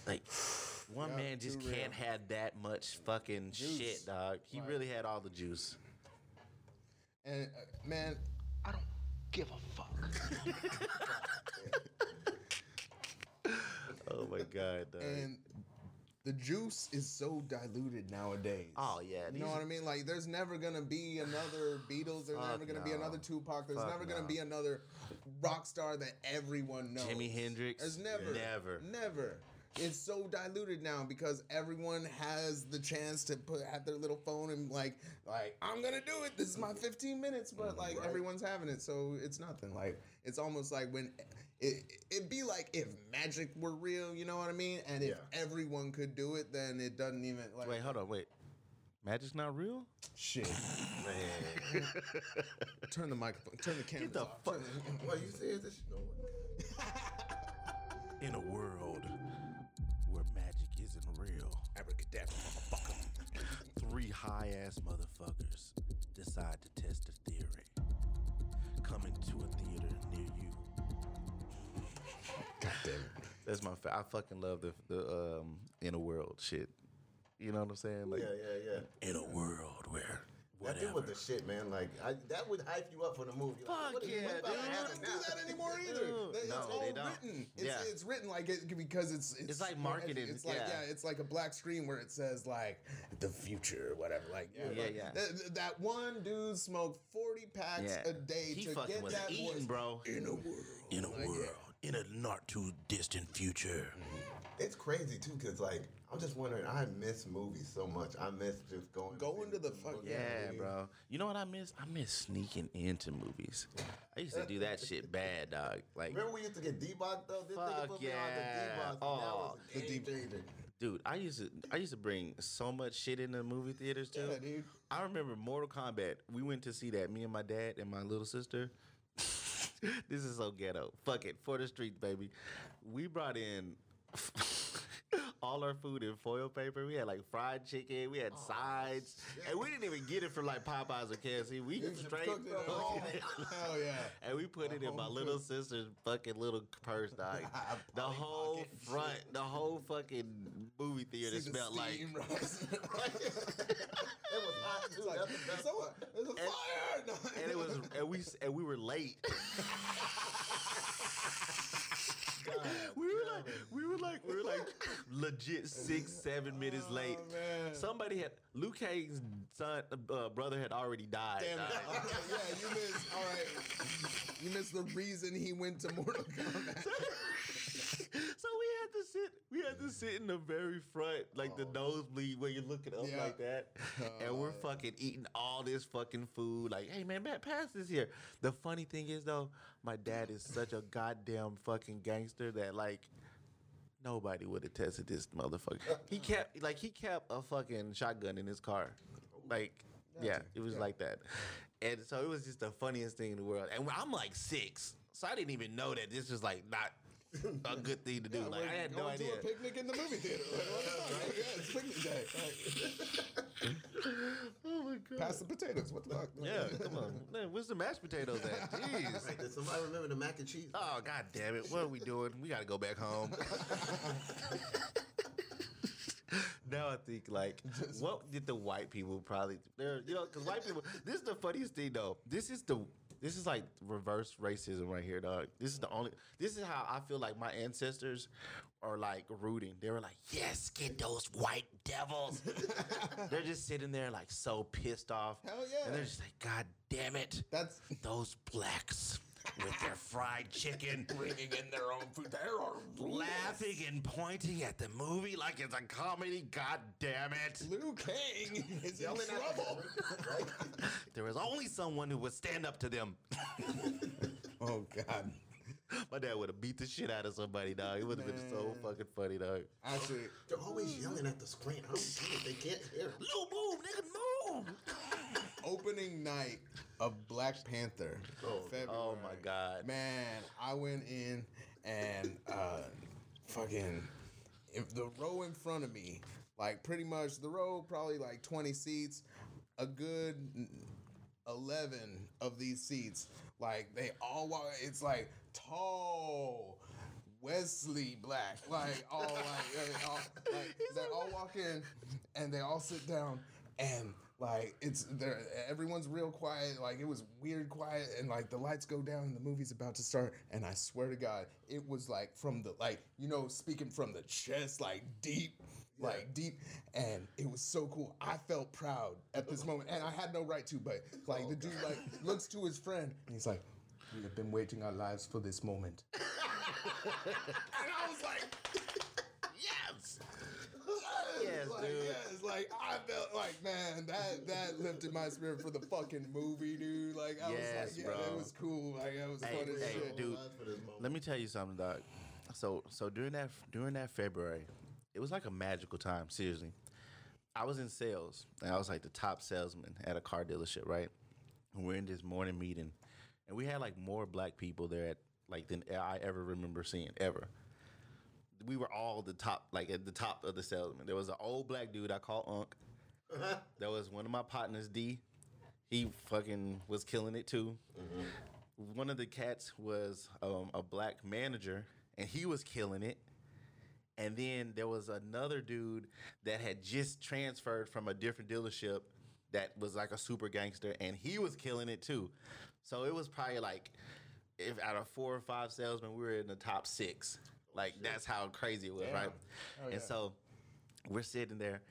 Like, one Yeah, man just can't have that much fucking Juice. shit, dog. He Right. really had all the juice. And uh, man, I don't give a fuck. Oh god, dog. and the juice is so diluted nowadays. Oh, yeah, you know what I mean. Like, there's never gonna be another Beatles. There's Fuck never gonna be another Tupac. There's Fuck never gonna be another rock star that everyone knows. Jimi Hendrix? There's never, Never. never. It's so diluted now because everyone has the chance to put have their little phone and like like I'm gonna do it. This is my 15 minutes, but like everyone's having it, so it's nothing. Like it's almost like when it it'd be like if magic were real, you know what I mean? And if Yeah. everyone could do it, then it doesn't even like Wait, hold on, wait. Magic's not real? shit. Man. Turn the microphone. Turn the camera. the off. fuck- What you? This no. In a world where magic isn't real, Abracadabra, motherfucker. three high ass motherfuckers decide to test a theory. That's my. Fa- I fucking love the the um in a world shit. You know what I'm saying? Like Yeah, yeah, yeah. in a world where That whatever. dude with the shit, man. Like I, that would hype you up for the movie. Like, Fuck what is- yeah, what about dude. They don't do now? that anymore either. Dude. They- It's No, all they don't. written. It's, Yeah. it's written like it because it's it's, It's like marketing, It's like yeah. yeah. it's like a black screen where it says like the future or whatever. Like yeah, Yeah, like, yeah. That, that one dude smoked forty packs Yeah. a day He to fucking get was that eating, voice bro. in a world. in a Like, yeah. world, in a not too distant future. Mm-hmm. It's crazy too, cause like I'm just wondering. I miss movies so much. I miss just going Going to the fuck- Yeah, movies. bro. You know what I miss? I miss sneaking into movies. I used to do that shit bad, dog. Like, Remember we used to get debug though. This nigga Fuck put me on yeah. the debug. Oh, that was oh, the game debug. dude, I used to, I used to bring so much shit in the movie theaters too. Yeah, dude. I remember Mortal Kombat. We went to see that. Me and my dad and my little sister. this is so ghetto. Fuck it, for the streets, baby. We brought in. All our food in foil paper. We had like fried chicken. We had sides, and we didn't even get it from like Popeyes or KFC. We You straight it. Hell yeah. and we put it in my little sister's fucking little purse, dog. The whole front, the whole fucking movie theater See the smelled like. It was hot too. It's like, the someone, part. there's a fire. No. And it was, and we, and we were late. We were like, we were like, we were like, legit six, seven minutes late. Oh, man. Somebody had Liu Kang's son, uh, brother had already died. Damn it. Okay, yeah, you missed. All right. You missed the reason he went to Mortal Kombat. so we had to sit we had to sit in the very front like the oh. nosebleed where you're looking up Yeah. like that. And we're fucking eating all this fucking food like hey man Matt, pass this here. The funny thing is though my dad is such a goddamn fucking gangster that like nobody would have tested this motherfucker. He kept like he kept a fucking shotgun in his car. Like yeah it was like that. And so it was just the funniest thing in the world. And i'm like six so i didn't even know that this was like not a good thing to do. like I had no going idea. To a picnic in the movie theater. Like, what the fuck? Yeah, it's picnic day. Like, Oh my god. pass the potatoes. What the fuck? Yeah, come on. Man, where's the mashed potatoes at? Jeez. Hey, Did somebody remember the mac and cheese? Oh god damn it! What are we doing? We gotta go back home. now I think like, what did the white people probably? They're you know because white people. This is the funniest thing though. This is the. This is like reverse racism right here, dog. This is the only. This is how I feel like my ancestors are like rooting. They were like, "Yes, get those white devils." they're just sitting there like so pissed off. Hell yeah. And they're just like, "God damn it!" That's Those blacks with their fried chicken bringing in their own food. They are laughing and pointing at the movie like it's a comedy. God damn it. Liu Kang is in trouble. There was only someone who would stand up to them. Oh God. My dad would have beat the shit out of somebody, dog. It would have been so fucking funny, dog. Actually, They're always yelling at the screen. I don't get it. They can't hear. Lou, move, nigga, move. opening night of Black Panther. February. Oh my God. Man, I went in and uh fucking if the row in front of me, like pretty much the row probably like 20 seats, a good 11 of these seats, like they all walk it's like tall Wesley Black, like all like, they all, like they all walk in and they all sit down and Like it's there. Everyone's real quiet. Like it was weird quiet, and like the lights go down, and the movie's about to start. And I swear to God, it was like from the like you know speaking from the chest, like deep, like deep, and it was so cool. I felt proud at this moment, and I had no right to, but like the dude like looks to his friend, and he's like, "We have been waiting our lives for this moment." and I was like. Yes. Yes, like, dude. Yes, like I felt like man, that that lifted my spirit for the fucking movie, dude. Like I Yes, was like, yeah, bro. that was cool. Like that was Hey, fun as hey, shit. dude. Lives for this moment. Let me tell you something, doc. So so during that during that February, it was like a magical time. Seriously, I was in sales and I was like the top salesman at a car dealership, right? And we're in this morning meeting, and we had like more black people there at like than I ever remember seeing ever. We were all the top, like at the top of the salesman. There was an old black dude I call Unc. That was one of my partners, D. He fucking was killing it too. One of the cats was um, a black manager, and he was killing it. And then there was another dude that had just transferred from a different dealership that was like a super gangster, and he was killing it too. So it was probably like, if out of four or five salesmen, we were in the top six. Like that's how crazy it was, right? Oh, yeah. And so we're sitting there,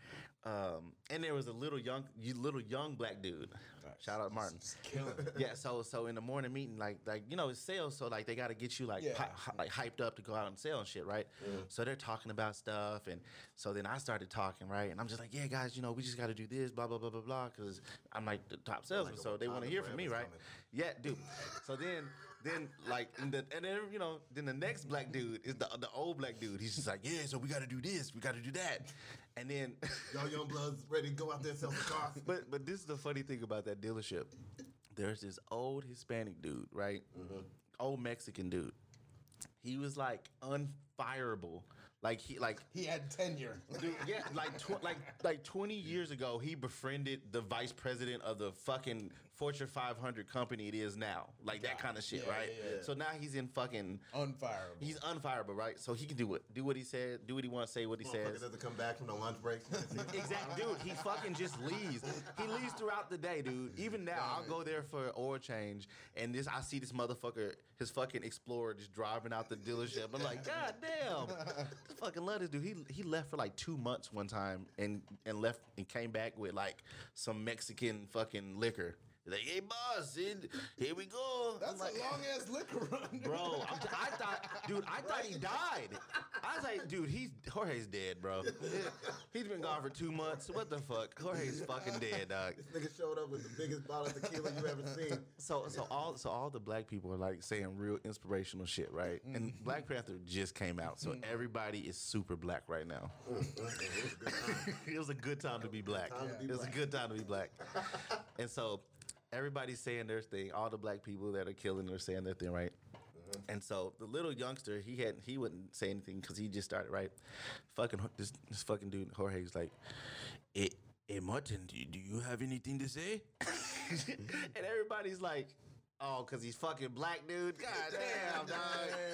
um, and there was a little young, little young black dude. Shout out Martin. Yeah, so so in the morning meeting, like like you know, it's sales, so like they got to get you like Yeah. hy- like hyped up to go out and sell and shit, right? So they're talking about stuff, and so then I started talking, right? And I'm just like, yeah, guys, you know, we just got to do this, blah blah blah blah blah, because I'm like the top salesman, Like so they want to hear from me, right? coming. Yeah, dude. So then then like and, the, and then you know then the next black dude is the the old black dude. He's just like, yeah, so we got to do this, we got to do that, and then. Y'all young bloods ready to go out there and sell some cars. But but this is the funny thing about that dealership. There's this old Hispanic dude, right? Mm-hmm. Old Mexican dude. He was like unfireable. Like he like He had tenure. Dude, yeah, like tw- like like twenty years ago, he befriended the vice president of the fucking Fortune 500 company it is now, like that kind of shit, Yeah, right? yeah, yeah. So now he's in fucking, Unfireable. he's unfireable, right? So he can do it, do what he said, do what he wants, say what he says. doesn't come back from the lunch break. Exactly, dude. He fucking just leaves. He leaves throughout the day, dude. Even now, I'll go there for oil change, and this I see this motherfucker, his fucking Explorer, just driving out the dealership. I'm like, God damn, I fucking love this dude. He he left for like two months one time, and and left and came back with like some Mexican fucking liquor. Like, hey boss, it- here we go. That's like, a long ass liquor run. Bro, I'm t- I thought, dude, I thought he died. I was like, dude, he's Jorge's dead, bro. He's been gone for two months. What the fuck? Jorge's fucking dead, dog. this nigga showed up with the biggest bottle of tequila you ever seen. So, so all, so all the black people are like saying real inspirational shit, right? And mm-hmm. Black Panther just came out, so mm-hmm. everybody is super black right now. it was a good time to be black. Time to be It was a good time to be black. and so everybody's saying their thing. All the black people that are killing are saying their thing, right? Mm-hmm. And so the little youngster, he had he wouldn't say anything because he just started right. Fucking this, this fucking dude Jorge's like, "Hey, hey Martin, do you, do you have anything to say?" and everybody's like, "Oh, because he's fucking black, dude. God damn, dog."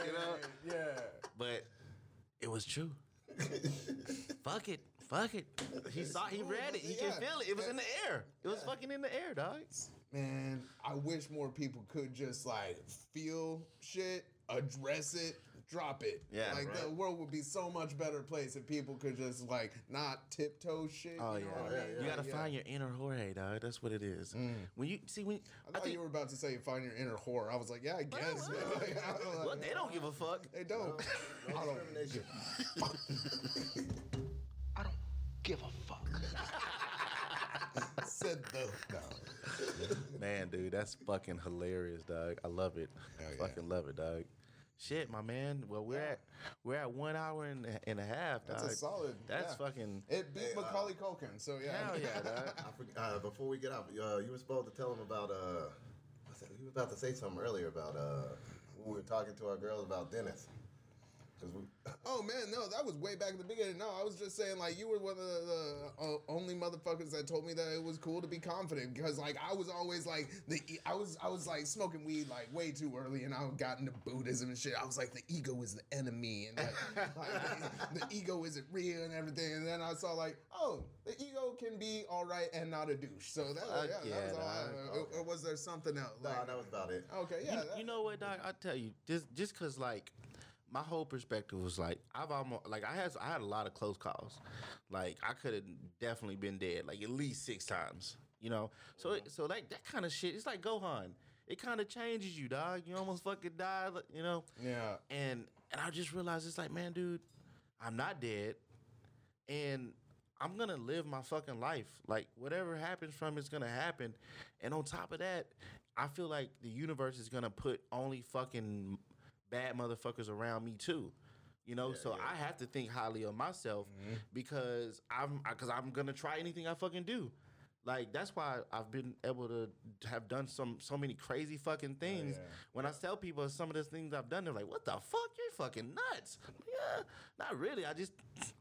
You know. Yeah. But it was true. Fuck it. Fuck it. He saw. He read it. He can feel it. It was in the air. It was fucking in the air, dog. Man, I wish more people could just like feel shit, address it, drop it. Yeah, like the world would be so much better place if people could just like not tiptoe shit. Oh you yeah. know what I mean? You gotta Yeah. find your inner Jorge, dog. That's what it is. Mm. When you see when I thought you were about to say find your inner whore. I was like, yeah, I guess. man. Like, I don't. Well, they don't give a fuck. They don't. No I don't. discrimination. I don't give a fuck. Said the no. Man, dude, that's fucking hilarious, dog. I love it. Hell yeah. Fucking love it, dog. Shit, my man. Well, we're at we're at one hour and, a- and a half, dog. That's a solid. That's yeah. fucking It beat Hey, uh, Macaulay Culkin, so yeah. hell yeah, dog. I forg- uh, before we get out, uh, you were supposed to tell him about. Uh, what's that? You were about to say something earlier about. Uh, when we were talking to our girls about Dennis. 'Cause we, Oh man, no, that was way back in the beginning. No, I was just saying like you were one of the, uh, only motherfuckers that told me that it was cool to be confident because like I was always like the I was I was like smoking weed like way too early and I got into Buddhism and shit. I was like the ego is the enemy and like, like, the ego isn't real and everything. And then I saw like oh the ego can be all right and not a douche. So that, Fuck yeah, that was yeah, all. I- dog. or- or was there something else? No, Like, that was about it. okay, yeah. you, that- you know what, Doc? I tell you, just just cause like my whole perspective was like I've almost like I had I had a lot of close calls. Like I could have definitely been dead like at least six times. You know, so so like that kind of shit. It's like Gohan. It kind of changes you, dog. You almost fucking die. You know. Yeah. And and I just realized it's like, man, dude, I'm not dead, and I'm gonna live my fucking life. Like whatever happens from it's gonna happen. And on top of that, I feel like the universe is gonna put only fucking bad motherfuckers around me too. You know, so I have to think highly of myself mm-hmm. because I'm because I'm gonna try anything I fucking do. Like that's why I've been able to have done some so many crazy fucking oh, things. yeah. When I tell people some of the things I've done, they're like, "What the fuck? You're fucking nuts." Yeah, not really. I just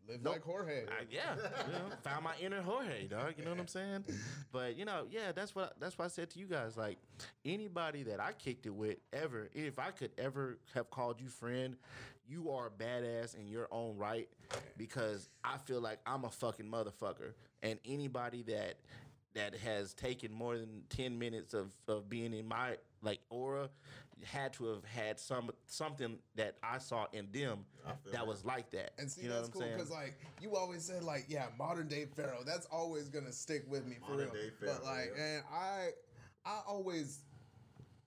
Live Nope. like Jorge. I, yeah, you know, found my inner Jorge, dog. You know what I'm saying? But you know, yeah, that's what that's what I said to you guys. Like anybody that I kicked it with ever, if I could ever have called you friend, you are a badass in your own right because I feel like I'm a fucking motherfucker, and anybody that that has taken more than 10 minutes of, of being in my like aura had to have had some something that I saw in them that that. was like that. And see, you know that's what cool I'm saying? because like you always said, like yeah, modern day Pharaoh. That's always gonna stick with me for real. day but like, yeah. and I, I always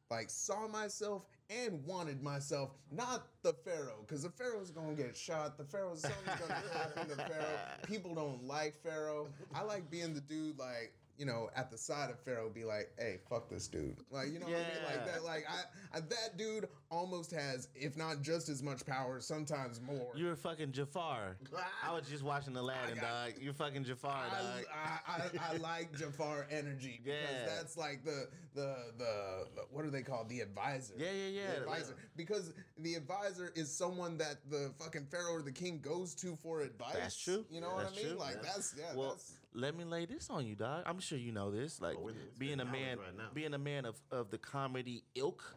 like saw myself and wanted myself, not the Pharaoh, because the Pharaoh's gonna get shot. The Pharaoh's something's gonna happen to Pharaoh. People don't like Pharaoh. I like being the dude like. You know, at the side of Pharaoh, be like, "Hey, fuck this dude." Like, you know what I mean? Like that. Like, I, I that dude almost has, if not just as much power, sometimes more. You're fucking Jafar. I was just watching Aladdin, dog. You're fucking Jafar, I, dog. I, I, I like Jafar energy because Yeah. that's like the, the the what are they called? The advisor. Yeah, yeah, yeah. The advisor. Because the advisor is someone that the fucking pharaoh or the king goes to for advice. That's true. You know what I mean? true. Like Yeah. that's yeah. well, that's let me lay this on you, dog. I'm sure you know this. Like Oh, we're- we're being a man, right being a man of, of the comedy ilk.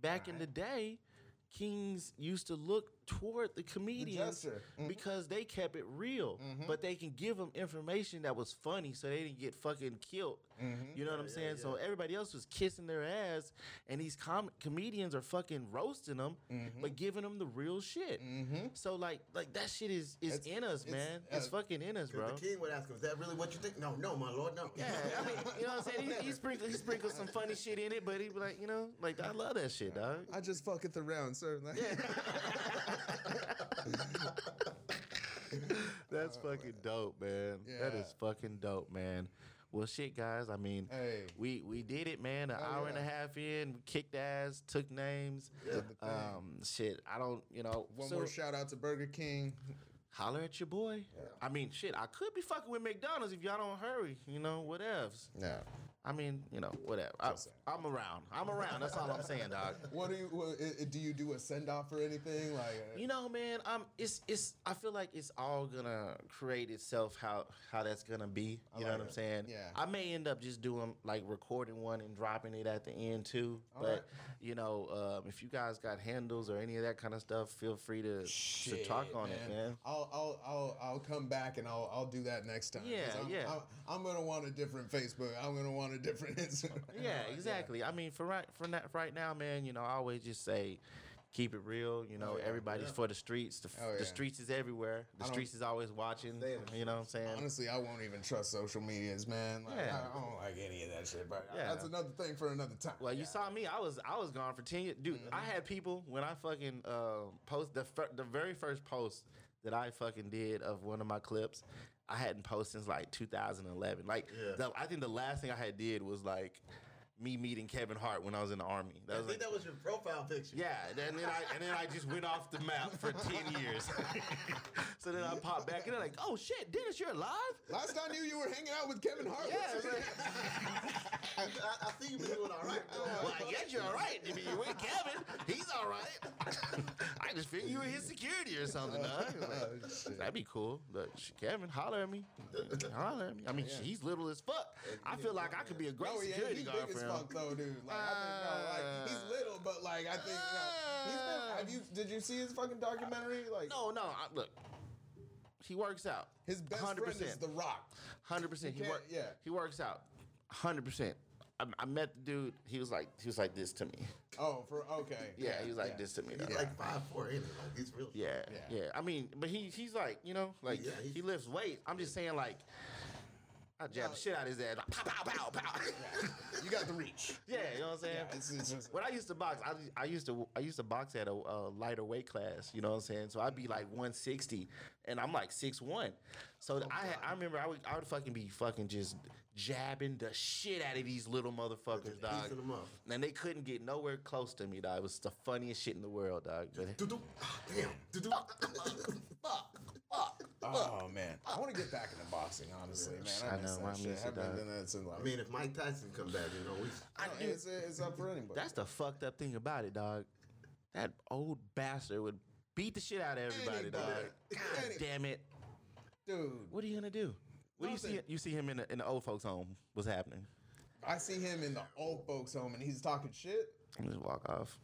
Back in the day, kings used to look toward the comedians jester. Mhm. because they kept it real, but they can give them information that was funny, so they didn't get fucking killed. You know what I'm saying? So everybody else was kissing their ass, and these com- comedians are fucking roasting them, but giving them the real shit. So like, like that shit is is It's- in us, it's, man. It's uh, fucking in us, bro. The king would ask him, "Is that really what you think?" No, no, my lord, no. Yeah, I mean, you know what I'm saying? He, he sprinkled he sprinkled some funny shit in it, but he be like, you know, like I love that shit, dog. I just fucketh around, sir. Like, That's fucking dope, man. That Yeah. is fucking dope, man. Well, shit, guys. I mean, Hey. we we did it, man. An Hell hour and a half in, we kicked ass, took names. Thing. Um, shit. I don't, you know. One so more shout out to Burger King. holler at your boy. I mean, shit. I could be fucking with McDonald's if y'all don't hurry. You know, whatevs. Yeah. I mean, you know, whatever. I, I'm around. I'm around. That's all I'm saying, dog. What do you what, do? You do a send off or anything? Like, uh, You know, man, um, it's it's. I feel like it's all gonna create itself how how that's gonna be. You know like what I'm saying? Yeah. I may end up just doing like recording one and dropping it at the end too. All but right. you know, um, if you guys got handles or any of that kind of stuff, feel free to to talk Shit, on it, man. I'll, I'll I'll I'll come back and I'll I'll do that next time. Yeah, I'm, yeah. I'm, I'm gonna want a different Facebook. I'm gonna want a different Instagram. Yeah, exactly. I mean, for right for that right now, man. You know, I always just say. Keep it real, you know. Oh, yeah. everybody's Yeah. for the streets. The, Oh, the streets is everywhere. The streets is always watching. You know what I'm saying? Honestly, I won't even trust social medias, man. Like, Yeah. I, I don't like any of that shit. But Yeah. that's another thing for another time. Well, you saw me. I was I was gone for ten years, dude. I had people when I fucking uh, post the fir- the very first post that I fucking did of one of my clips. I hadn't posted since like 2011. Like, Yeah. the, I think the last thing I had did was like me meeting Kevin Hart when I was in the army. That I was think like, that was your profile picture. yeah, and then I and then I just went off the map for ten years. so then I popped back and they're like, "Oh shit, Dennis, you're alive?" Last I knew, you were hanging out with Kevin Hart. Yeah, it's like, I, I see you've been doing all right. well, I guess you're all right. If you're with Kevin, he's all right. I just figured you you were his security or something. dog. Like, Oh. That'd be cool. But Kevin, holler at me. holler at me. I mean, sh he's little as fuck. I feel like I could be a great No, yeah, security guard for him. Fuck though, dude. Like I think no, like he's ah. little, but like I think no, he's been. Ah. Have you? Did you see his fucking documentary? Like No, no. I, look, he works out. his best 100%. friend is The Rock. Hundred percent. He can't- yeah. He works out. Hundred percent. I, I met the dude. He was like, he was like this to me. Oh, for okay. Yeah, he was like yeah. this to me. He's dog. like five four, ain't? Like he's real. Yeah, Yeah. yeah, I mean, but he he's like, you know, like Yeah, he lifts weight. I'm just saying, like, I jab the shit out of his ass. Like, pow, pow, pow, pow. You got the reach. yeah, you know what I'm saying. Yeah, it's, it's just, when I used to box, I, I used to I used to box at a, a lighter weight class. You know what I'm saying? So I'd be like 160, and I'm like 6'1". So I had, I remember I would I would fucking be fucking just jabbing the shit out of these little motherfuckers, dog. piecing 'em up. And they couldn't get nowhere close to me, dog. It was the funniest shit in the world, dog. But Ah, Damn. Fuck, fuck. oh man, I want to get back into boxing. Honestly, man, I, I miss know, that I shit. miss it, haven't dog. done that since like. I mean, if Mike Tyson come back, you know, we. I, no, it's, it's up for anybody. That's the fucked up thing about it, dog. That old bastard would beat the shit out of everybody, dog. God Any- damn it. dude. What are you gonna do? What do you see? You see him in the, in the old folks' home. What's happening? I see him in the old folks' home and he's talking shit. Just walk off.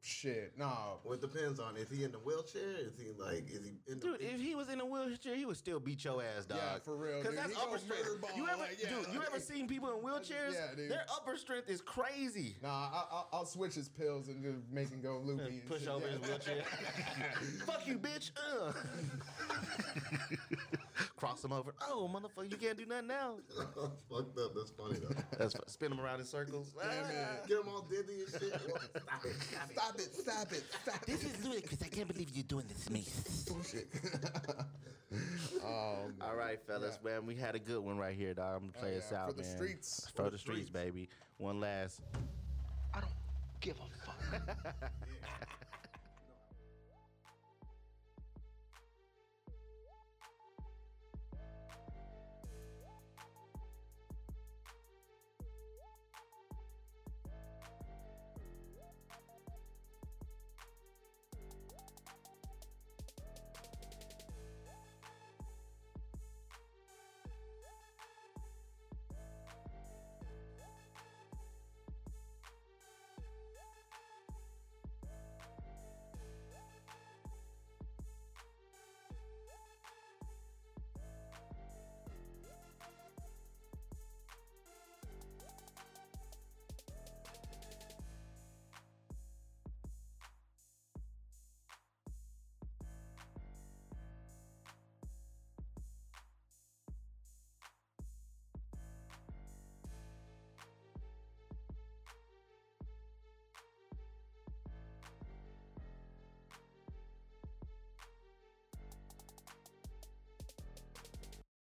Shit, no. Well, it depends on is he in the wheelchair? Is he like is he in the Dude, if he was in a wheelchair, he would still beat your ass, dog. Yeah, for real, Because that's He upper strength. ball, You ever, like, yeah, dude? You ever seen people in wheelchairs? Yeah, dude. Their upper strength is crazy. Nah, I, I'll, I'll switch his pills and just make him go loopy. and Push shit. over Yeah. his wheelchair. Fuck you, bitch. Uh. Cross them over. Oh, motherfucker, you can't do nothing now. fucked up? That's funny though. That's fu- spin them around in circles. Damn it. Ah. Get them all dizzy and shit. Stop it. Stop it. Stop it, stop it, stop This is ludicrous. I can't believe you're doing this to me. Um, All right, fellas, man. We had a good one right here, dog. I'm gonna play Oh, us yeah, out, for the man. streets. For, the streets, baby. One last. I don't give a fuck.